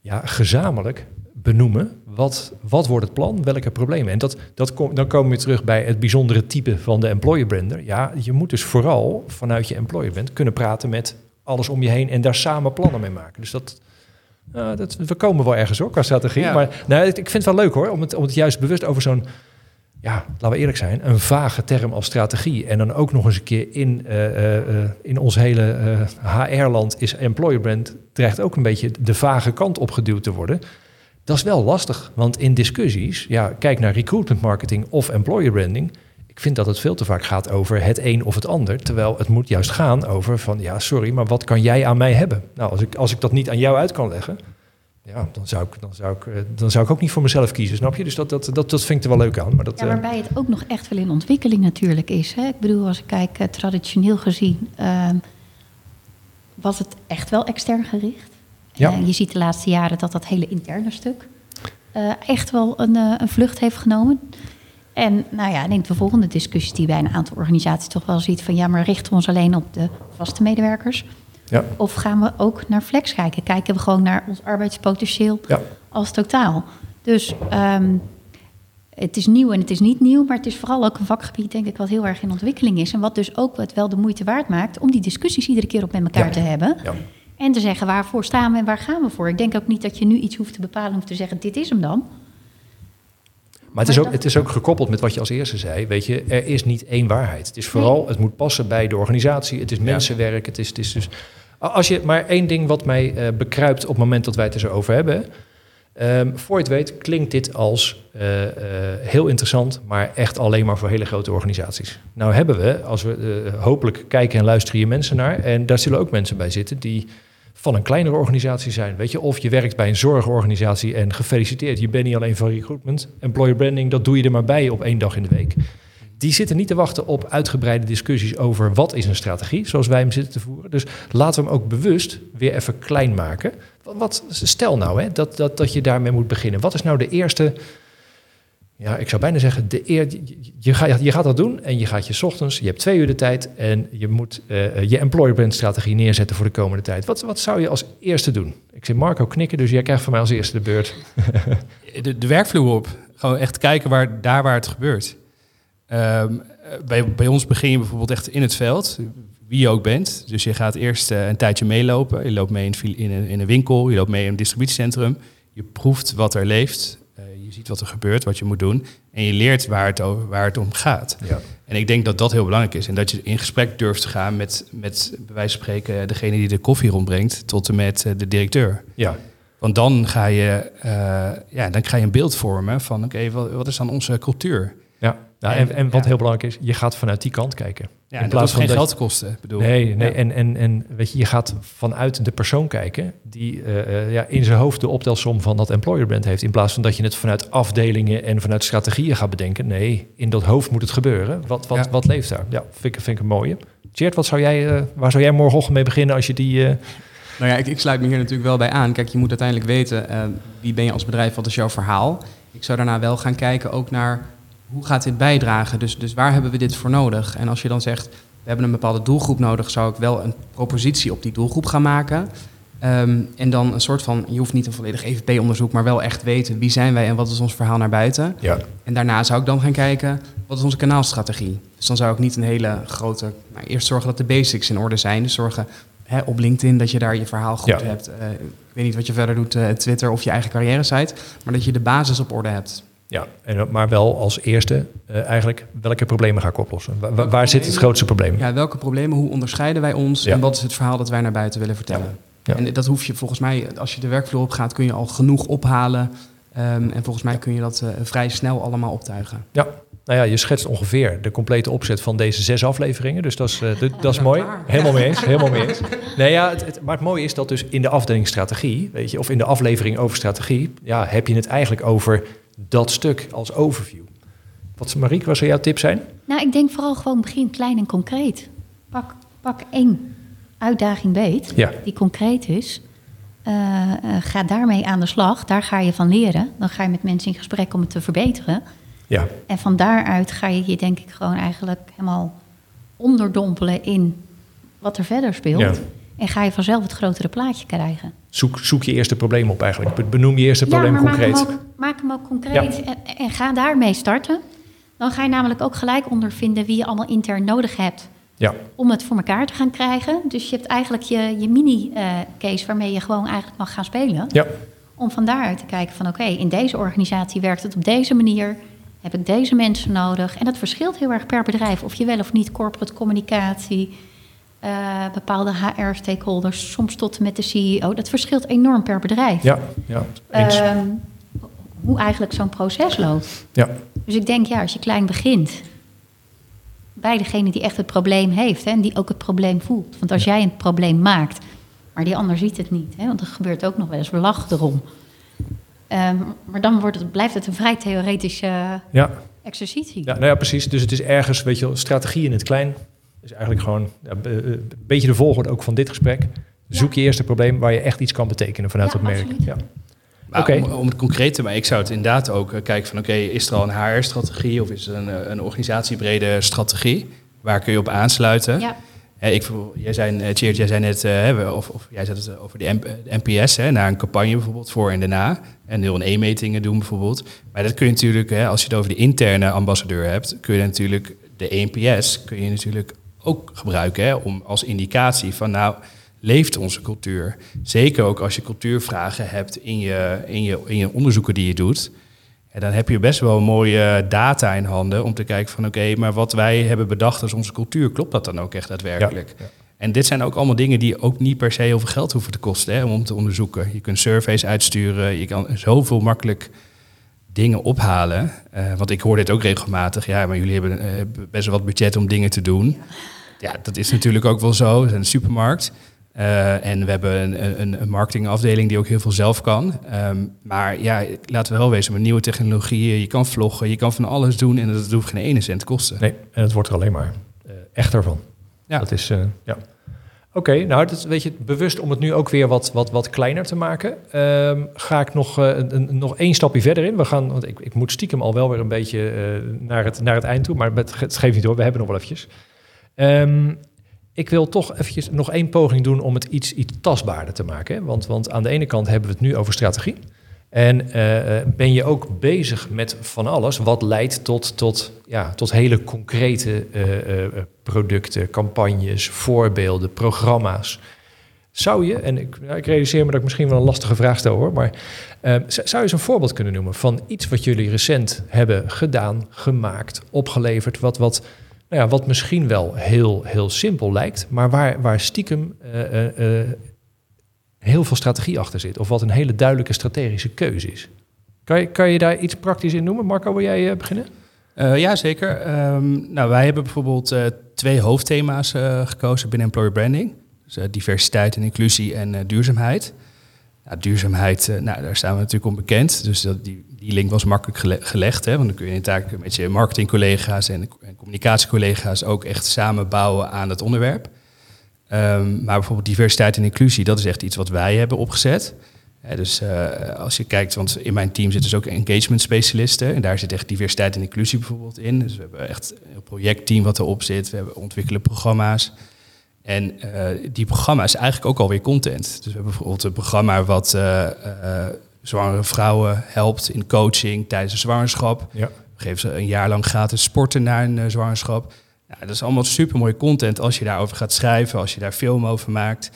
ja, gezamenlijk benoemen. Wat, wat wordt het plan? Welke problemen? En dat, dat kom, dan komen we terug bij het bijzondere type van de employer brander. Ja, je moet dus vooral vanuit je employer brand kunnen praten met alles om je heen en daar samen plannen mee maken. Dus dat, uh, dat we komen wel ergens ook qua strategie. Maar nou, ik vind het wel leuk hoor, om het, om het juist bewust over zo'n ja, laten we eerlijk zijn, een vage term als strategie. En dan ook nog eens een keer in, uh, uh, in ons hele HR-land is employer brand dreigt ook een beetje de vage kant opgeduwd te worden. Dat is wel lastig, want in discussies, ja, kijk naar recruitment marketing of employer branding. Ik vind dat het veel te vaak gaat over het een of het ander. Terwijl het moet juist gaan over van, ja, sorry, maar wat kan jij aan mij hebben? Nou, als ik, als ik dat niet aan jou uit kan leggen, ja, dan zou, ik, dan, zou ik, eh, dan zou ik ook niet voor mezelf kiezen, snap je? Dus dat, dat, dat, dat vind ik er wel leuk aan. Maar dat, ja, waarbij het ook nog echt wel in ontwikkeling natuurlijk is. Hè? Ik bedoel, als ik kijk, uh, traditioneel gezien, uh, was het echt wel extern gericht. Ja. je ziet de laatste jaren dat dat hele interne stuk uh, echt wel een, uh, een, vlucht heeft genomen. En nou ja, denk de volgende discussie die bij een aantal organisaties toch wel ziet van ja, maar richten we ons alleen op de vaste medewerkers? Ja. Of gaan we ook naar flex kijken? Kijken we gewoon naar ons arbeidspotentieel ja. als totaal? Dus um, het is nieuw en het is niet nieuw, maar het is vooral ook een vakgebied, denk ik, wat heel erg in ontwikkeling is. En wat dus ook het wel de moeite waard maakt om die discussies iedere keer op met elkaar ja. te hebben. En te zeggen waarvoor staan we en waar gaan we voor. Ik denk ook niet dat je nu iets hoeft te bepalen of te zeggen: dit is hem dan. Maar het is, ook, het is ook gekoppeld met wat je als eerste zei. Weet je, er is niet één waarheid. Het is vooral, het moet passen bij de organisatie. Het is mensenwerk. Het is, het is dus. Als je maar één ding wat mij uh, bekruipt op het moment dat wij het er zo over hebben. Um, voor je het weet klinkt dit als uh, uh, heel interessant, maar echt alleen maar voor hele grote organisaties. Nou hebben we, als we uh, hopelijk kijken en luisteren hier mensen naar, en daar zullen ook mensen bij zitten die van een kleinere organisatie zijn. Weet je, of je werkt bij een zorgorganisatie en gefeliciteerd, je bent niet alleen van recruitment, employer branding, dat doe je er maar bij op één dag in de week. Die zitten niet te wachten op uitgebreide discussies over wat is een strategie, zoals wij hem zitten te voeren. Dus laten we hem ook bewust weer even klein maken. Wat, stel nou hè, dat, dat, dat je daarmee moet beginnen. Wat is nou de eerste ja, ik zou bijna zeggen, de je, gaat, je gaat dat doen en je gaat je ochtends, je hebt twee uur de tijd en je moet uh, je employer brand strategie neerzetten voor de komende tijd. Wat, wat zou je als eerste doen? Ik zie Marco knikken, dus jij krijgt van mij als eerste de beurt. *laughs* de, de werkvloer op. Gewoon echt kijken waar, daar waar het gebeurt. Um, bij, bij ons begin je bijvoorbeeld echt in het veld, wie je ook bent. Dus je gaat eerst een tijdje meelopen. Je loopt mee in, in een winkel, je loopt mee in een distributiecentrum. Je proeft wat er leeft je ziet wat er gebeurt, wat je moet doen. En je leert waar het, over, waar het om gaat. Ja. En ik denk dat dat heel belangrijk is. En dat je in gesprek durft te gaan met, met bij wijze van spreken, degene die de koffie rondbrengt, tot en met eh, de directeur. Ja. Want dan ga je, uh, ja, dan ga je een beeld vormen van, oké, wat, wat is dan onze cultuur? Ja. En, en, wat heel belangrijk is, je gaat vanuit die kant kijken. Ja, in plaats van geen geld kosten. Bedoel. Nee, nee en, en, en weet je, je gaat vanuit de persoon kijken die uh, ja, in zijn hoofd de optelsom van dat employer brand heeft. In plaats van dat je het vanuit afdelingen en vanuit strategieën gaat bedenken. Nee, in dat hoofd moet het gebeuren. Wat, wat, wat leeft daar? Ja, vind ik, vind ik een mooie. Gert, wat zou jij, uh, waar zou jij morgenochtend mee beginnen als je die... Uh... Nou ja, ik, ik, sluit me hier natuurlijk wel bij aan. Kijk, je moet uiteindelijk weten wie ben je als bedrijf, wat is jouw verhaal. Ik zou daarna wel gaan kijken ook naar hoe gaat dit bijdragen? Dus, dus waar hebben we dit voor nodig? En als je dan zegt, we hebben een bepaalde doelgroep nodig, zou ik wel een propositie op die doelgroep gaan maken. Ehm, en dan een soort van, je hoeft niet een volledig EVP-onderzoek, maar wel echt weten wie zijn wij en wat is ons verhaal naar buiten. Ja. En daarna zou ik dan gaan kijken, wat is onze kanaalstrategie? Dus dan zou ik niet een hele grote, nou, eerst zorgen dat de basics in orde zijn. Dus zorgen hè, op LinkedIn dat je daar je verhaal goed hebt. Uh, ik weet niet wat je verder doet, uh, Twitter of je eigen carrière site, maar dat je de basis op orde hebt. Ja, en, maar wel als eerste uh, eigenlijk welke problemen ga ik oplossen? waar zit het grootste probleem? Ja, welke problemen, hoe onderscheiden wij ons en wat is het verhaal dat wij naar buiten willen vertellen? Ja. En dat hoef je volgens mij, als je de werkvloer op gaat, kun je al genoeg ophalen. Um, en volgens mij kun je dat uh, vrij snel allemaal optuigen. Ja, nou ja, je schetst ongeveer de complete opzet van deze zes afleveringen. Dus dat is, uh, dat is mooi. Helemaal mee eens. Helemaal mee eens. *laughs* Nee, ja, het, het, maar het mooie is dat dus in de afdeling strategie, weet je, of in de aflevering over strategie, ja, heb je het eigenlijk over dat stuk als overview. Wat, Marieke, wat zou jouw tip zijn? Nou, ik denk vooral gewoon begin klein en concreet. Pak, pak één uitdaging beet, ja. die concreet is. Uh, uh, ga daarmee aan de slag. Daar ga je van leren. Dan ga je met mensen in gesprek om het te verbeteren. Ja. En van daaruit ga je je denk ik gewoon eigenlijk helemaal onderdompelen in wat er verder speelt. Ja. En ga je vanzelf het grotere plaatje krijgen. Zoek, zoek je eerste probleem op eigenlijk. Benoem je eerste probleem ja, concreet. Maak hem ook, maak hem ook concreet en, en, ga daarmee starten. Dan ga je namelijk ook gelijk ondervinden wie je allemaal intern nodig hebt. Ja. Om het voor elkaar te gaan krijgen. Dus je hebt eigenlijk je, je mini-case waarmee je gewoon eigenlijk mag gaan spelen. Ja. Om van daaruit te kijken van oké, in deze organisatie werkt het op deze manier. Heb ik deze mensen nodig? En dat verschilt heel erg per bedrijf. Of je wel of niet corporate communicatie uh, bepaalde HR-stakeholders, soms tot en met de CEO. Dat verschilt enorm per bedrijf. Ja, ja uh, hoe eigenlijk zo'n proces loopt. Ja. Dus ik denk, ja, als je klein begint, bij degene die echt het probleem heeft hè, en die ook het probleem voelt. Want als jij een probleem maakt, maar die ander ziet het niet, hè, want er gebeurt ook nog wel eens, we lachen erom. Um, maar dan wordt het, blijft het een vrij theoretische ja. exercitie. Ja, nou ja, precies. Dus het is ergens, weet je, strategie in het klein is eigenlijk gewoon ja, een beetje de volgorde ook van dit gesprek. Zoek je eerste probleem waar je echt iets kan betekenen vanuit ja, dat merk. Ja. Om, om, het concreet te maken, ik zou het inderdaad ook eh, kijken van oké, is er al een HR-strategie of is er een, eh, een organisatiebrede strategie? Waar kun je op aansluiten? Ja. ik, jij zei, jij zei net, of, of, jij zei het over de, NPS, hè, naar een campagne bijvoorbeeld voor en daarna. En heel een e-metingen doen bijvoorbeeld. Maar dat kun je natuurlijk, hè, als je het over de interne ambassadeur hebt, kun je natuurlijk de NPS kun je natuurlijk ook gebruiken hè, om als indicatie van nou leeft onze cultuur. Zeker ook als je cultuurvragen hebt in je, in je, in je onderzoeken die je doet. En dan heb je best wel mooie data in handen om te kijken van oké, maar wat wij hebben bedacht als onze cultuur, klopt dat dan ook echt daadwerkelijk? Ja, En dit zijn ook allemaal dingen die ook niet per se heel veel geld hoeven te kosten hè, om te onderzoeken. Je kunt surveys uitsturen, je kan zoveel makkelijk dingen ophalen. Uh, want ik hoor dit ook regelmatig. Ja, maar jullie hebben uh, best wel wat budget om dingen te doen. Ja, dat is natuurlijk ook wel zo. We zijn een supermarkt. Uh, en we hebben een, een, een, marketingafdeling die ook heel veel zelf kan. Um, maar ja, laten we wel wezen, met nieuwe technologieën, je kan vloggen, je kan van alles doen en dat hoeft geen ene cent te kosten. Nee, en het wordt er alleen maar echter van. Ja. Dat is, ja. Oké, nou, dat weet je, bewust om het nu ook weer wat, wat, wat kleiner te maken, um, ga ik nog, uh, een, nog één stapje verder in. We gaan, want ik, ik moet stiekem al wel weer een beetje uh, naar, het, naar het eind toe, maar het, het geeft niet door, we hebben nog wel eventjes. Um, ik wil toch eventjes nog één poging doen om het iets, iets tastbaarder te maken. Want, want aan de ene kant hebben we het nu over strategie. En uh, ben je ook bezig met van alles wat leidt tot, tot, ja, tot hele concrete uh, producten, campagnes, voorbeelden, programma's. Zou je, en ik, nou, ik, realiseer me dat ik misschien wel een lastige vraag stel hoor, maar zou je eens een voorbeeld kunnen noemen van iets wat jullie recent hebben gedaan, gemaakt, opgeleverd, wat, wat, nou ja, wat misschien wel heel, heel simpel lijkt, maar waar, waar stiekem heel veel strategie achter zit. Of wat een hele duidelijke strategische keuze is. Kan je, kan je daar iets praktisch in noemen? Marco, wil jij beginnen? Ja, zeker. Um, nou, wij hebben bijvoorbeeld twee hoofdthema's gekozen binnen employer branding. Dus, diversiteit en inclusie en duurzaamheid. Nou, duurzaamheid, nou, daar staan we natuurlijk onbekend. Dus dat, die, die link was makkelijk gelegd. Hè, want dan kun je inderdaad met je marketingcollega's en, communicatiecollega's ook echt samen bouwen aan het onderwerp. Um, maar bijvoorbeeld diversiteit en inclusie, dat is echt iets wat wij hebben opgezet. dus uh, als je kijkt, want in mijn team zitten dus ook engagement specialisten. En daar zit echt diversiteit en inclusie bijvoorbeeld in. Dus we hebben echt een projectteam wat erop zit. We hebben ontwikkelen programma's. En uh, die programma's eigenlijk ook alweer content. Dus we hebben bijvoorbeeld een programma wat uh, zwangere vrouwen helpt in coaching tijdens een zwangerschap. Ja. Geven ze een jaar lang gratis sporten na een zwangerschap. Ja, dat is allemaal super mooie content als je daarover gaat schrijven, als je daar film over maakt.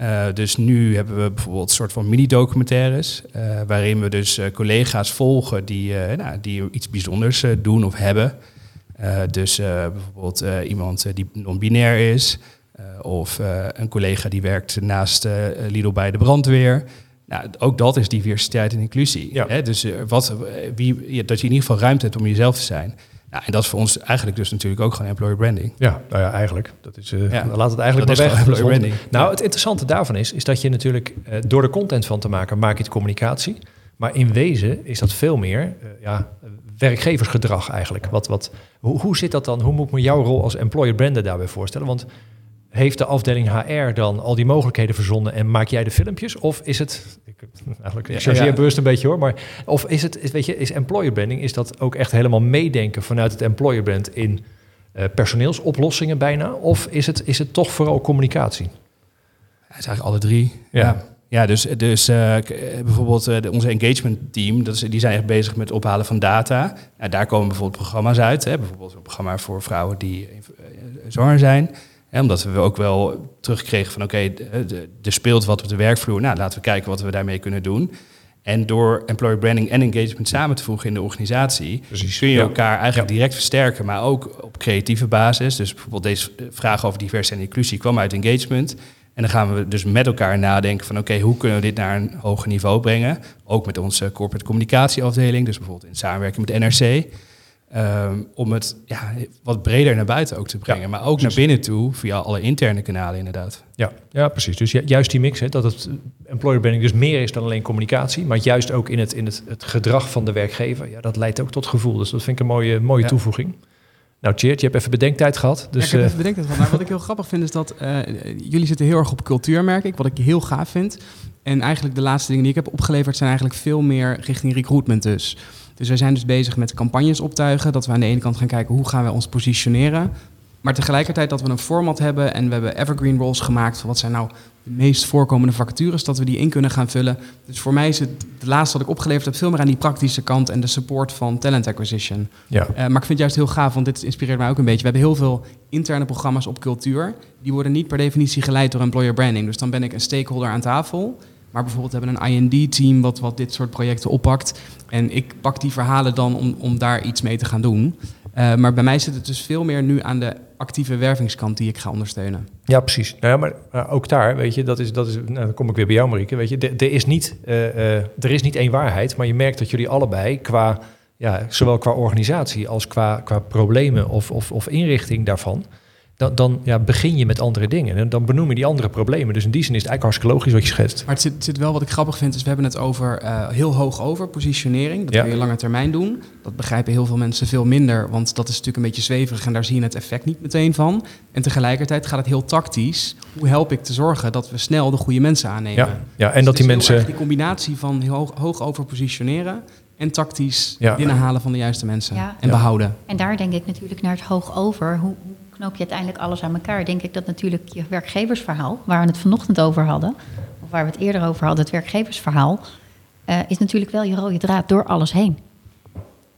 Uh, dus nu hebben we bijvoorbeeld een soort van mini-documentaires, uh, waarin we dus collega's volgen die, nou, die iets bijzonders doen of hebben. dus bijvoorbeeld iemand die non-binair is, of een collega die werkt naast Lidl bij de brandweer. Nou, ook dat is diversiteit en inclusie. Ja. Hè? Dus wat, wie, dat je in ieder geval ruimte hebt om jezelf te zijn. Ja, en dat is voor ons eigenlijk dus natuurlijk ook gewoon employer branding. Ja, nou ja, eigenlijk. Dat is, uh, ja, laat het eigenlijk dat maar Employer branding. Nou, het interessante daarvan is, is dat je natuurlijk uh, door er content van te maken, maak je het communicatie. Maar in wezen is dat veel meer ja, werkgeversgedrag eigenlijk. Wat, wat, hoe, hoe zit dat dan? Hoe moet ik me jouw rol als employer brander daarbij voorstellen? Want heeft de afdeling HR dan al die mogelijkheden verzonnen en maak jij de filmpjes? Of is het, ik, eigenlijk ik chargeer ja, bewust een beetje hoor, maar of is het, weet je, is employer branding, is dat ook echt helemaal meedenken vanuit het employer brand in uh, personeelsoplossingen bijna? Of is het, is het toch vooral communicatie? het is eigenlijk alle drie. Ja. Ja, dus, dus uh, bijvoorbeeld uh, onze engagement team, dat is, die zijn echt bezig met het ophalen van data. Nou, daar komen bijvoorbeeld programma's uit. Hè, bijvoorbeeld een programma voor vrouwen die zwanger zijn omdat we ook wel terugkregen van oké, er speelt wat op de werkvloer. Nou, laten we kijken wat we daarmee kunnen doen. En door employer branding en engagement samen te voegen in de organisatie, Precies, kun je elkaar eigenlijk direct versterken, maar ook op creatieve basis. Dus bijvoorbeeld deze vraag over diversiteit en inclusie kwam uit engagement. En dan gaan we dus met elkaar nadenken van oké, hoe kunnen we dit naar een hoger niveau brengen? Ook met onze corporate communicatieafdeling, dus bijvoorbeeld in samenwerking met NRC. Um, om het ja, wat breder naar buiten ook te brengen. maar ook naar binnen toe via alle interne kanalen inderdaad. Ja, ja precies. Dus juist die mix, hè, dat het employer branding dus meer is dan alleen communicatie, maar juist ook in het, in het, het gedrag van de werkgever. Ja, dat leidt ook tot gevoel. Dus dat vind ik een mooie, mooie toevoeging. Nou, Cheert, je hebt even bedenktijd gehad. Dus, ik heb uh... even bedenktijd gehad. Maar wat ik heel grappig vind is dat uh, jullie zitten heel erg op cultuur, merk ik. Wat ik heel gaaf vind. En eigenlijk de laatste dingen die ik heb opgeleverd zijn eigenlijk veel meer richting recruitment dus. Dus wij zijn dus bezig met campagnes optuigen. Dat we aan de ene kant gaan kijken hoe gaan we ons positioneren. Maar tegelijkertijd dat we een format hebben en we hebben evergreen roles gemaakt. Van wat zijn nou de meest voorkomende vacatures, dat we die in kunnen gaan vullen. Dus voor mij is het, het laatste wat ik opgeleverd heb, veel meer aan die praktische kant en de support van talent acquisition. Ja. Uh, maar ik vind het juist heel gaaf, want dit inspireert mij ook een beetje. We hebben heel veel interne programma's op cultuur. Die worden niet per definitie geleid door employer branding. Dus dan ben ik een stakeholder aan tafel. Maar bijvoorbeeld hebben een IND-team wat, wat dit soort projecten oppakt. En ik pak die verhalen dan om, om daar iets mee te gaan doen. Uh, maar bij mij zit het dus veel meer nu aan de actieve wervingskant die ik ga ondersteunen. Ja, precies. Nou ja, maar uh, ook daar, weet je, dat is, dat is, nou, dan kom ik weer bij jou, Marieke. Weet je, er is niet, uh, er is niet één waarheid, maar je merkt dat jullie allebei qua, ja, zowel qua organisatie als qua, qua problemen of, of, of inrichting daarvan, dan, dan ja, begin je met andere dingen. En dan benoem je die andere problemen. Dus in die zin is het eigenlijk hartstikke logisch wat je schetst. Maar het zit, zit wel wat ik grappig vind, is we hebben het over uh, heel hoog over, positionering. Dat ja. kun je lange termijn doen. Dat begrijpen heel veel mensen veel minder, want dat is natuurlijk een beetje zweverig en daar zie je het effect niet meteen van. En tegelijkertijd gaat het heel tactisch. Hoe help ik te zorgen dat we snel de goede mensen aannemen? Ja, ja en dus dat die mensen... Die combinatie van heel hoog, hoog over positioneren en tactisch ja. binnenhalen van de juiste mensen ja. en behouden. En daar denk ik natuurlijk naar het hoog over. Hoe, knoop je uiteindelijk alles aan elkaar. Denk ik dat natuurlijk je werkgeversverhaal, waar we het vanochtend over hadden, of waar we het eerder over hadden, het werkgeversverhaal, uh, is natuurlijk wel je rode draad door alles heen.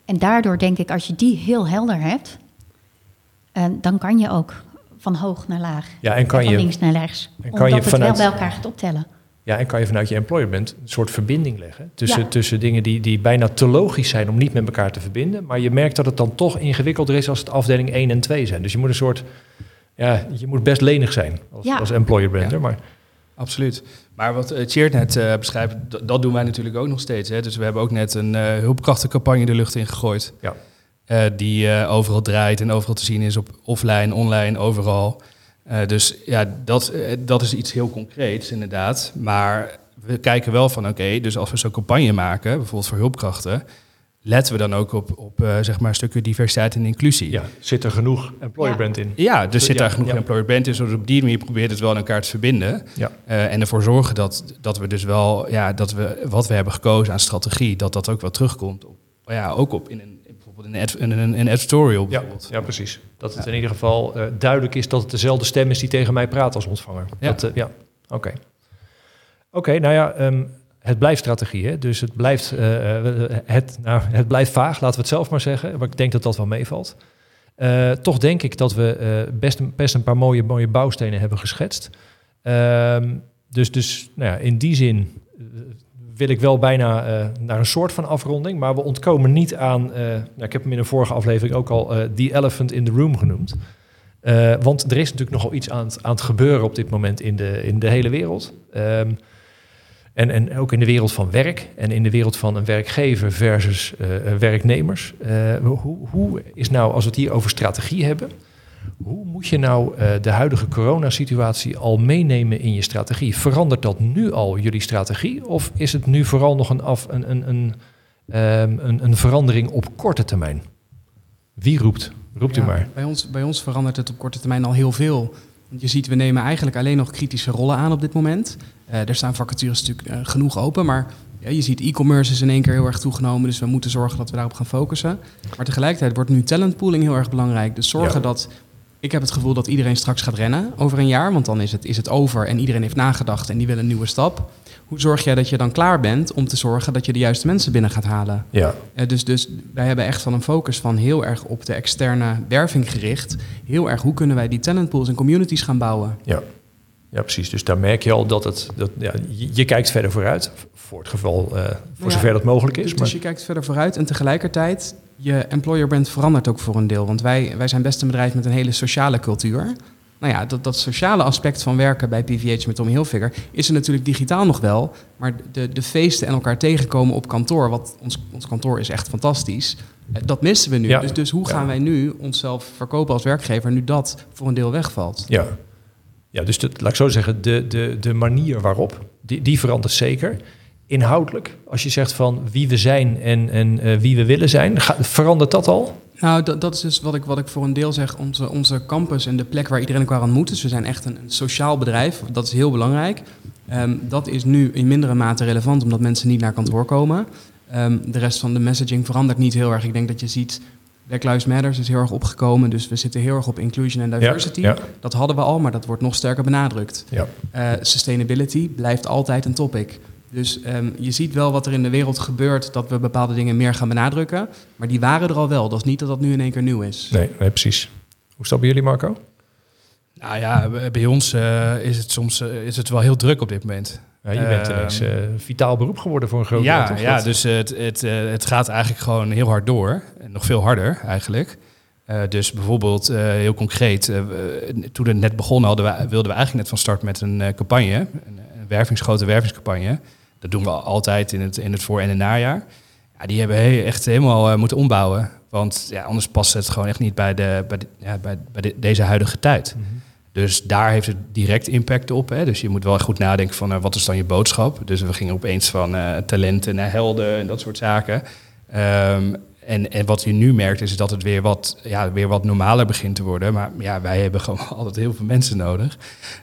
En daardoor denk ik, als je die heel helder hebt, uh, dan kan je ook van hoog naar laag. Ja, en kan van je, links naar rechts. En kan je vanuit, het wel bij elkaar gaat optellen. Ja, en kan je vanuit je employment een soort verbinding leggen tussen, tussen dingen die, die bijna te logisch zijn om niet met elkaar te verbinden. Maar je merkt dat het dan toch ingewikkelder is als het afdeling 1 en 2 zijn. Dus je moet een soort, ja, je moet best lenig zijn als, ja. als employer brander. Maar Absoluut. Maar wat uh, net uh, beschrijft, dat doen wij natuurlijk ook nog steeds. Hè? Dus we hebben ook net een uh, hulpkrachtencampagne de lucht in gegooid. Ja. Uh, die overal draait en overal te zien is op offline, online, overal. Uh, dus ja, dat, uh, dat is iets heel concreets inderdaad. Maar we kijken wel van oké, dus als we zo'n campagne maken, bijvoorbeeld voor hulpkrachten, letten we dan ook op, op uh, zeg maar een stukje diversiteit en inclusie. Ja, zit er genoeg employer brand in? Ja, dus zit daar genoeg ja. employer brand in, zodat op die manier probeert het wel aan elkaar te verbinden. Ja. Uh, en ervoor zorgen dat, dat we dus wel, ja, dat we wat we hebben gekozen aan strategie, dat dat ook wel terugkomt. Op, ja, ook op in een bijvoorbeeld een, een, een editorial bijvoorbeeld. Ja, ja precies. Dat het in ieder geval uh, duidelijk is dat het dezelfde stem is die tegen mij praat als ontvanger. Ja, dat, uh, ja. oké. Okay. Oké, okay, nou ja, um, het blijft strategie, hè? dus het blijft, uh, het, nou, het blijft vaag, laten we het zelf maar zeggen. Maar ik denk dat dat wel meevalt. toch denk ik dat we best, een, best een paar mooie, mooie bouwstenen hebben geschetst. Ehm, dus dus nou ja, in die zin wil ik wel bijna uh, naar een soort van afronding. Maar we ontkomen niet aan. Nou, ik heb hem in een vorige aflevering ook al uh, The Elephant in the Room genoemd. want er is natuurlijk nogal iets aan het, aan het gebeuren op dit moment in de, in de hele wereld. Um, en, en ook in de wereld van werk en in de wereld van een werkgever versus werknemers. hoe, hoe is nou, als we het hier over strategie hebben, hoe moet je nou uh, de huidige coronasituatie al meenemen in je strategie? Verandert dat nu al jullie strategie? Of is het nu vooral nog een, af, een, een, een, um, een, een verandering op korte termijn? Wie roept? Roept ja, u maar. Bij ons, bij ons verandert het op korte termijn al heel veel. Je ziet, we nemen eigenlijk alleen nog kritische rollen aan op dit moment. Uh, er staan vacatures natuurlijk uh, genoeg open, maar ja, je ziet e-commerce is in één keer heel erg toegenomen, dus we moeten zorgen dat we daarop gaan focussen. Maar tegelijkertijd wordt nu talentpooling heel erg belangrijk. Dus zorgen ja. dat ik heb het gevoel dat iedereen straks gaat rennen over een jaar, want dan is het, is het over en iedereen heeft nagedacht en die wil een nieuwe stap. Hoe zorg jij dat je dan klaar bent om te zorgen dat je de juiste mensen binnen gaat halen? Ja. Uh, dus, dus wij hebben echt van een focus van heel erg op de externe werving gericht. Heel erg hoe kunnen wij die talentpools en communities gaan bouwen? Ja. Ja, precies. Dus daar merk je al dat het. Dat, ja, je, je kijkt verder vooruit. Voor het geval, uh, voor ja, zover dat mogelijk is. Dus, maar... dus je kijkt verder vooruit en tegelijkertijd je employer brand verandert ook voor een deel. Want wij, wij zijn best een bedrijf met een hele sociale cultuur. Nou ja, dat, dat sociale aspect van werken bij PVH met Tommy Hilfiger is er natuurlijk digitaal nog wel. Maar de, de feesten en elkaar tegenkomen op kantoor, wat ons, ons kantoor is echt fantastisch. Eh, dat missen we nu. Ja. Dus, dus hoe gaan ja. wij nu onszelf verkopen als werkgever nu dat voor een deel wegvalt? Ja, ja dus de, laat ik zo zeggen, de, de, de manier waarop, die, die verandert zeker inhoudelijk? Als je zegt van wie we zijn en, en uh, wie we willen zijn, ga, verandert dat al? Nou, dat, dat is dus wat ik, wat ik voor een deel zeg. Onze, onze campus en de plek waar iedereen elkaar aan moet. Dus we zijn echt een, een sociaal bedrijf. Dat is heel belangrijk. Um, dat is nu in mindere mate relevant, omdat mensen niet naar kantoor komen. Um, de rest van de messaging verandert niet heel erg. Ik denk dat je ziet, Black Lives Matter is heel erg opgekomen. Dus we zitten heel erg op inclusion en diversity. Ja, ja. Dat hadden we al, maar dat wordt nog sterker benadrukt. Ja. Uh, sustainability blijft altijd een topic. Dus um, je ziet wel wat er in de wereld gebeurt, dat we bepaalde dingen meer gaan benadrukken. Maar die waren er al wel. Dat is niet dat dat nu in één keer nieuw is. Nee, nee precies. Hoe staat bij jullie, Marco? Nou ja, bij ons uh, is het soms uh, is het wel heel druk op dit moment. Ja, je bent ineens uh, vitaal beroep geworden voor een groot ja, deel. Ja, dus het, het, het gaat eigenlijk gewoon heel hard door. Nog veel harder eigenlijk. dus bijvoorbeeld, heel concreet, toen het net begon, hadden we, wilden we eigenlijk net van start met een campagne. Een, een wervingsgrote wervingscampagne. Dat doen we altijd in het, in het voor- en het najaar. Ja, die hebben he echt helemaal moeten ombouwen. Want ja, anders past het gewoon echt niet bij, de, bij, de, ja, bij, bij deze huidige tijd. Mhm. Dus daar heeft het direct impact op. Hè. Dus je moet wel goed nadenken van uh, wat is dan je boodschap. Dus we gingen opeens van uh, talenten naar helden en dat soort zaken. Um, en, en wat je nu merkt is dat het weer wat, ja, weer wat normaler begint te worden. Maar ja, wij hebben gewoon *laughs* altijd heel veel mensen nodig.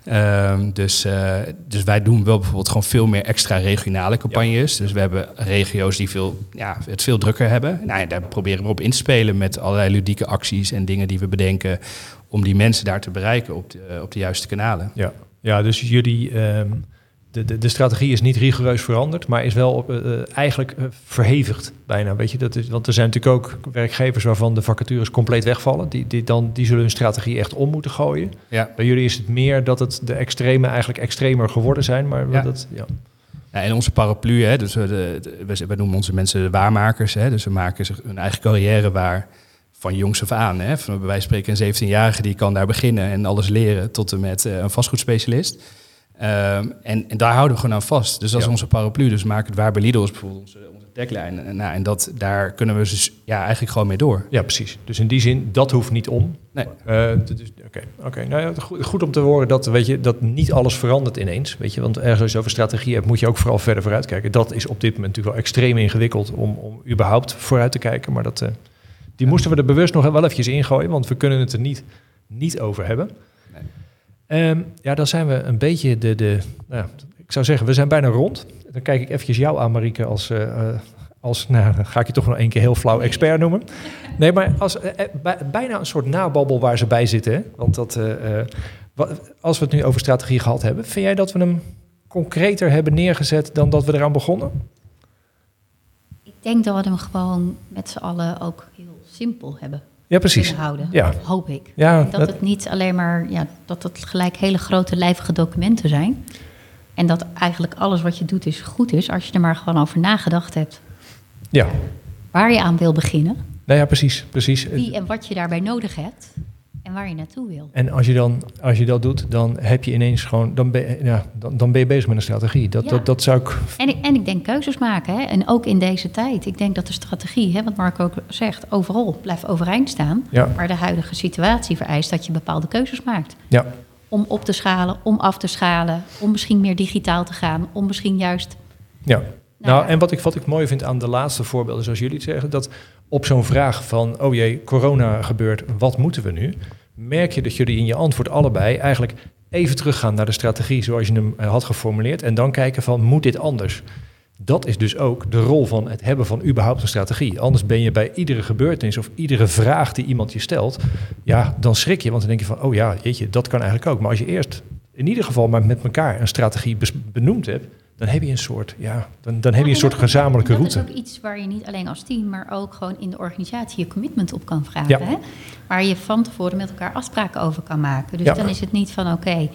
Um, dus, uh, dus wij doen wel bijvoorbeeld gewoon veel meer extra regionale campagnes. Dus we hebben regio's die veel, ja, het veel drukker hebben. Nou ja, daar proberen we op in te spelen met allerlei ludieke acties en dingen die we bedenken om die mensen daar te bereiken op de, op de juiste kanalen. Ja, ja dus jullie, um, de, de, de, strategie is niet rigoureus veranderd, maar is wel op, uh, eigenlijk uh, verhevigd bijna. Weet je, dat is, want er zijn natuurlijk ook werkgevers waarvan de vacatures compleet wegvallen. Die, die, dan, die zullen hun strategie echt om moeten gooien. Ja. Bij jullie is het meer dat het de extreme eigenlijk extremer geworden zijn. Maar ja. dat, ja. Ja, en onze paraplu, hè, dus we, noemen onze mensen de waarmakers. Hè, dus ze maken zich hun eigen carrière waar van jongs af aan. Hè? Van, bij wijze van spreken een 17-jarige die kan daar beginnen en alles leren tot en met uh, een vastgoedspecialist. Um, en, en, daar houden we gewoon aan vast. Dus dat is onze paraplu. Dus maak het waar bij Lidl is bijvoorbeeld onze, onze tagline. En, nou, en dat, daar kunnen we dus ja, eigenlijk gewoon mee door. Ja, precies. Dus in die zin, dat hoeft niet om. Nee. Uh, dus, Oké, oké. nou ja, goed, goed, om te horen dat, weet je, dat niet alles verandert ineens. Weet je, want ergens als je over strategie hebt, moet je ook vooral verder vooruit kijken. Dat is op dit moment natuurlijk wel extreem ingewikkeld om, om überhaupt vooruit te kijken. Maar dat... Uh, die moesten we er bewust nog wel eventjes ingooien, want we kunnen het er niet, niet over hebben. Um, ja, dan zijn we een beetje de, de nou, ik zou zeggen, we zijn bijna rond. Dan kijk ik eventjes jou aan, Marieke, als, uh, als nou, dan ga ik je toch nog één keer heel flauw expert noemen. Nee, maar als, uh, bijna een soort nababbel waar ze bij zitten. Hè? Want dat, als we het nu over strategie gehad hebben, vind jij dat we hem concreter hebben neergezet dan dat we eraan begonnen? Ik denk dat we hem gewoon met z'n allen ook heel simpel hebben ja, precies. houden. Ja. Hoop ik. Ja, dat, het niet alleen maar, ja, dat het gelijk hele grote lijvige documenten zijn. En dat eigenlijk alles wat je doet is goed is, als je er maar gewoon over nagedacht hebt. Ja. Waar je aan wil beginnen. Nou ja, precies. precies. Wie en wat je daarbij nodig hebt en waar je naartoe wil. En als je, dan, als je dat doet, dan heb je ineens gewoon, dan ben, ja, dan, dan ben je bezig met een strategie. Dat, dat, dat zou ik. En, ik. en ik denk keuzes maken. Hè? En ook in deze tijd. Ik denk dat de strategie, hè, wat Mark ook zegt, overal blijft overeind staan. Ja. Maar de huidige situatie vereist dat je bepaalde keuzes maakt. Ja. Om op te schalen, om af te schalen, om misschien meer digitaal te gaan, om misschien juist. Ja. Nou, nou en wat ik, wat ik mooi vind aan de laatste voorbeelden, zoals jullie het zeggen, dat op zo'n vraag van, oh jee, corona gebeurt, wat moeten we nu? Merk je dat jullie in je antwoord allebei eigenlijk even teruggaan naar de strategie zoals je hem eh, had geformuleerd en dan kijken van, moet dit anders? Dat is dus ook de rol van het hebben van überhaupt een strategie. Anders ben je bij iedere gebeurtenis of iedere vraag die iemand je stelt, ja, dan schrik je, want dan denk je van, oh ja, jeetje, dat kan eigenlijk ook. Maar als je eerst in ieder geval maar met elkaar een strategie benoemd hebt, dan heb je een soort, ja, dan, dan heb je een soort gezamenlijke route. Dat is ook iets waar je niet alleen als team, maar ook gewoon in de organisatie je commitment op kan vragen. Hè? Waar je van tevoren met elkaar afspraken over kan maken. Dus dan is het niet van oké,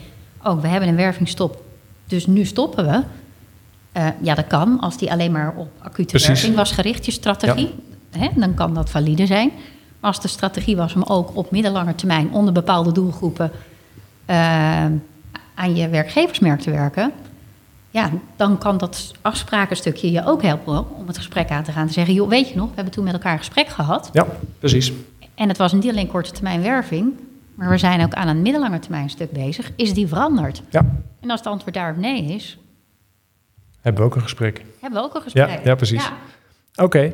oh, we hebben een wervingstop, dus nu stoppen we. Uh, ja, dat kan, als die alleen maar op acute Precies. werving was gericht, je strategie. Hè, dan kan dat valide zijn. Maar als de strategie was om ook op middellange termijn onder bepaalde doelgroepen uh, aan je werkgeversmerk te werken ja, dan kan dat afsprakenstukje je ook helpen om het gesprek aan te gaan. Te zeggen, joh, weet je nog, we hebben toen met elkaar een gesprek gehad. Ja, precies. En het was niet alleen korte termijn werving, maar we zijn ook aan een middellange termijn stuk bezig. Is die veranderd? Ja. En als het antwoord daarop nee is... Hebben we ook een gesprek. Hebben we ook een gesprek. Ja, ja precies. Ja. Oké.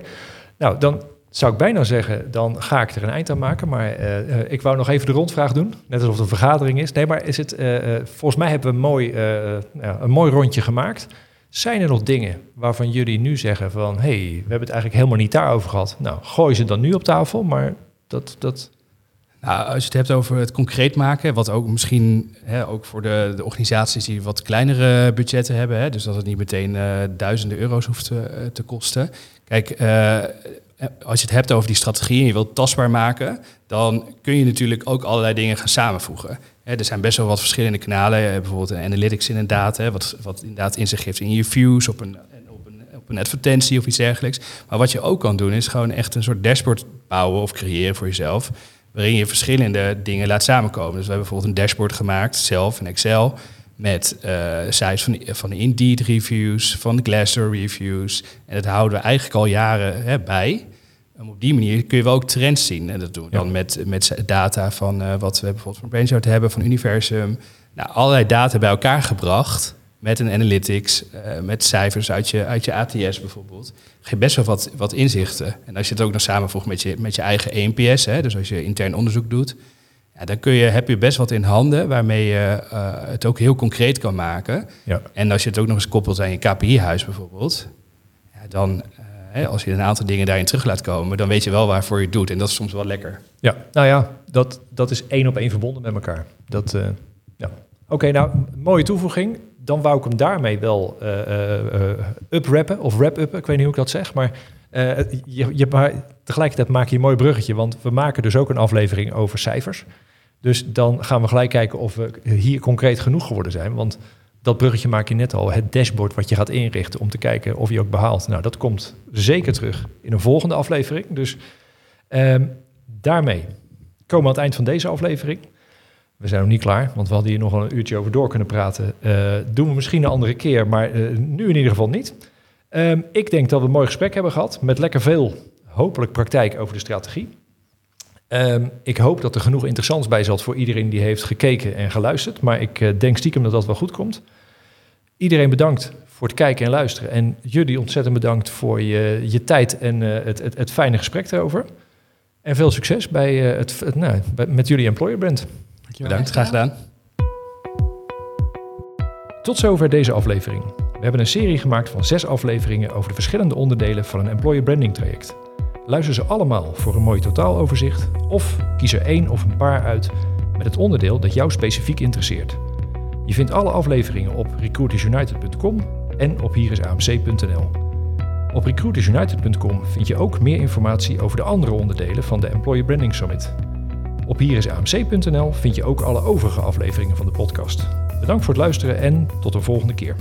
Nou, dan zou ik bijna zeggen, dan ga ik er een eind aan maken. Maar uh, ik wou nog even de rondvraag doen. Net alsof het een vergadering is. Nee, maar is het, uh, volgens mij hebben we een mooi, een mooi rondje gemaakt. Zijn er nog dingen waarvan jullie nu zeggen van... hey, we hebben het eigenlijk helemaal niet daarover gehad. Nou, gooi ze dan nu op tafel, maar dat... dat... Nou, als je het hebt over het concreet maken, wat ook misschien hè, ook voor de, de, organisaties die wat kleinere budgetten hebben, hè, dus dat het niet meteen duizenden euro's hoeft te, te kosten. Kijk, als je het hebt over die strategie en je wilt tastbaar maken, dan kun je natuurlijk ook allerlei dingen gaan samenvoegen. er zijn best wel wat verschillende kanalen, bijvoorbeeld een analytics inderdaad, hè, wat, wat inderdaad inzicht geeft in je views op een, op, een, op een advertentie of iets dergelijks. Maar wat je ook kan doen, is gewoon echt een soort dashboard bouwen of creëren voor jezelf, waarin je verschillende dingen laat samenkomen. Dus we hebben bijvoorbeeld een dashboard gemaakt, zelf in Excel, met uh, sites van, van de Indeed reviews, van de Glassdoor reviews. En dat houden we eigenlijk al jaren hè, bij. En op die manier kun je wel ook trends zien. En dat doen we dan met, met data van uh, wat we bijvoorbeeld van Brainchart hebben, van Universum. Nou, allerlei data bij elkaar gebracht met een analytics, uh, met cijfers uit je, uit je ATS bijvoorbeeld. Geef best wel wat, wat inzichten. En als je het ook nog samenvoegt met je, met je eigen ENPS, hè, dus als je intern onderzoek doet, ja, dan kun je, heb je best wat in handen waarmee je uh, het ook heel concreet kan maken. Ja. En als je het ook nog eens koppelt aan je KPI-huis bijvoorbeeld, ja, dan uh, als je een aantal dingen daarin terug laat komen, dan weet je wel waarvoor je het doet. En dat is soms wel lekker. Ja, nou ja, dat, dat is één op één verbonden met elkaar. Dat, uh, ja. Oké, nou, mooie toevoeging. Dan wou ik hem daarmee wel uprappen of wrap-uppen. Ik weet niet hoe ik dat zeg, maar je, je, maar tegelijkertijd maak je een mooi bruggetje, want we maken dus ook een aflevering over cijfers. Dus dan gaan we gelijk kijken of we hier concreet genoeg geworden zijn. Want dat bruggetje maak je net al. Het dashboard wat je gaat inrichten om te kijken of je ook behaalt. Nou, dat komt zeker terug in een volgende aflevering. Dus um, daarmee komen we aan het eind van deze aflevering. We zijn nog niet klaar, want we hadden hier nog wel een uurtje over door kunnen praten. Uh, doen we misschien een andere keer, maar uh, nu in ieder geval niet. Um, ik denk dat we een mooi gesprek hebben gehad met lekker veel, hopelijk praktijk over de strategie. Um, ik hoop dat er genoeg interessants bij zat voor iedereen die heeft gekeken en geluisterd. Maar ik uh, denk stiekem dat dat wel goed komt. Iedereen bedankt voor het kijken en luisteren. En jullie ontzettend bedankt voor je, je tijd en uh, het, het, het, fijne gesprek erover. En veel succes bij, uh, het, het nou, bij, met jullie employer brand. Dankjewel. Bedankt, graag gedaan. Tot zover deze aflevering. We hebben een serie gemaakt van zes afleveringen over de verschillende onderdelen van een employer branding traject. Luister ze allemaal voor een mooi totaaloverzicht of kies er één of een paar uit met het onderdeel dat jou specifiek interesseert. Je vindt alle afleveringen op recruitersunited.com en op hierisamc.nl. Op recruitersunited.com vind je ook meer informatie over de andere onderdelen van de Employer Branding Summit. Op hierisamc.nl vind je ook alle overige afleveringen van de podcast. Bedankt voor het luisteren en tot een volgende keer.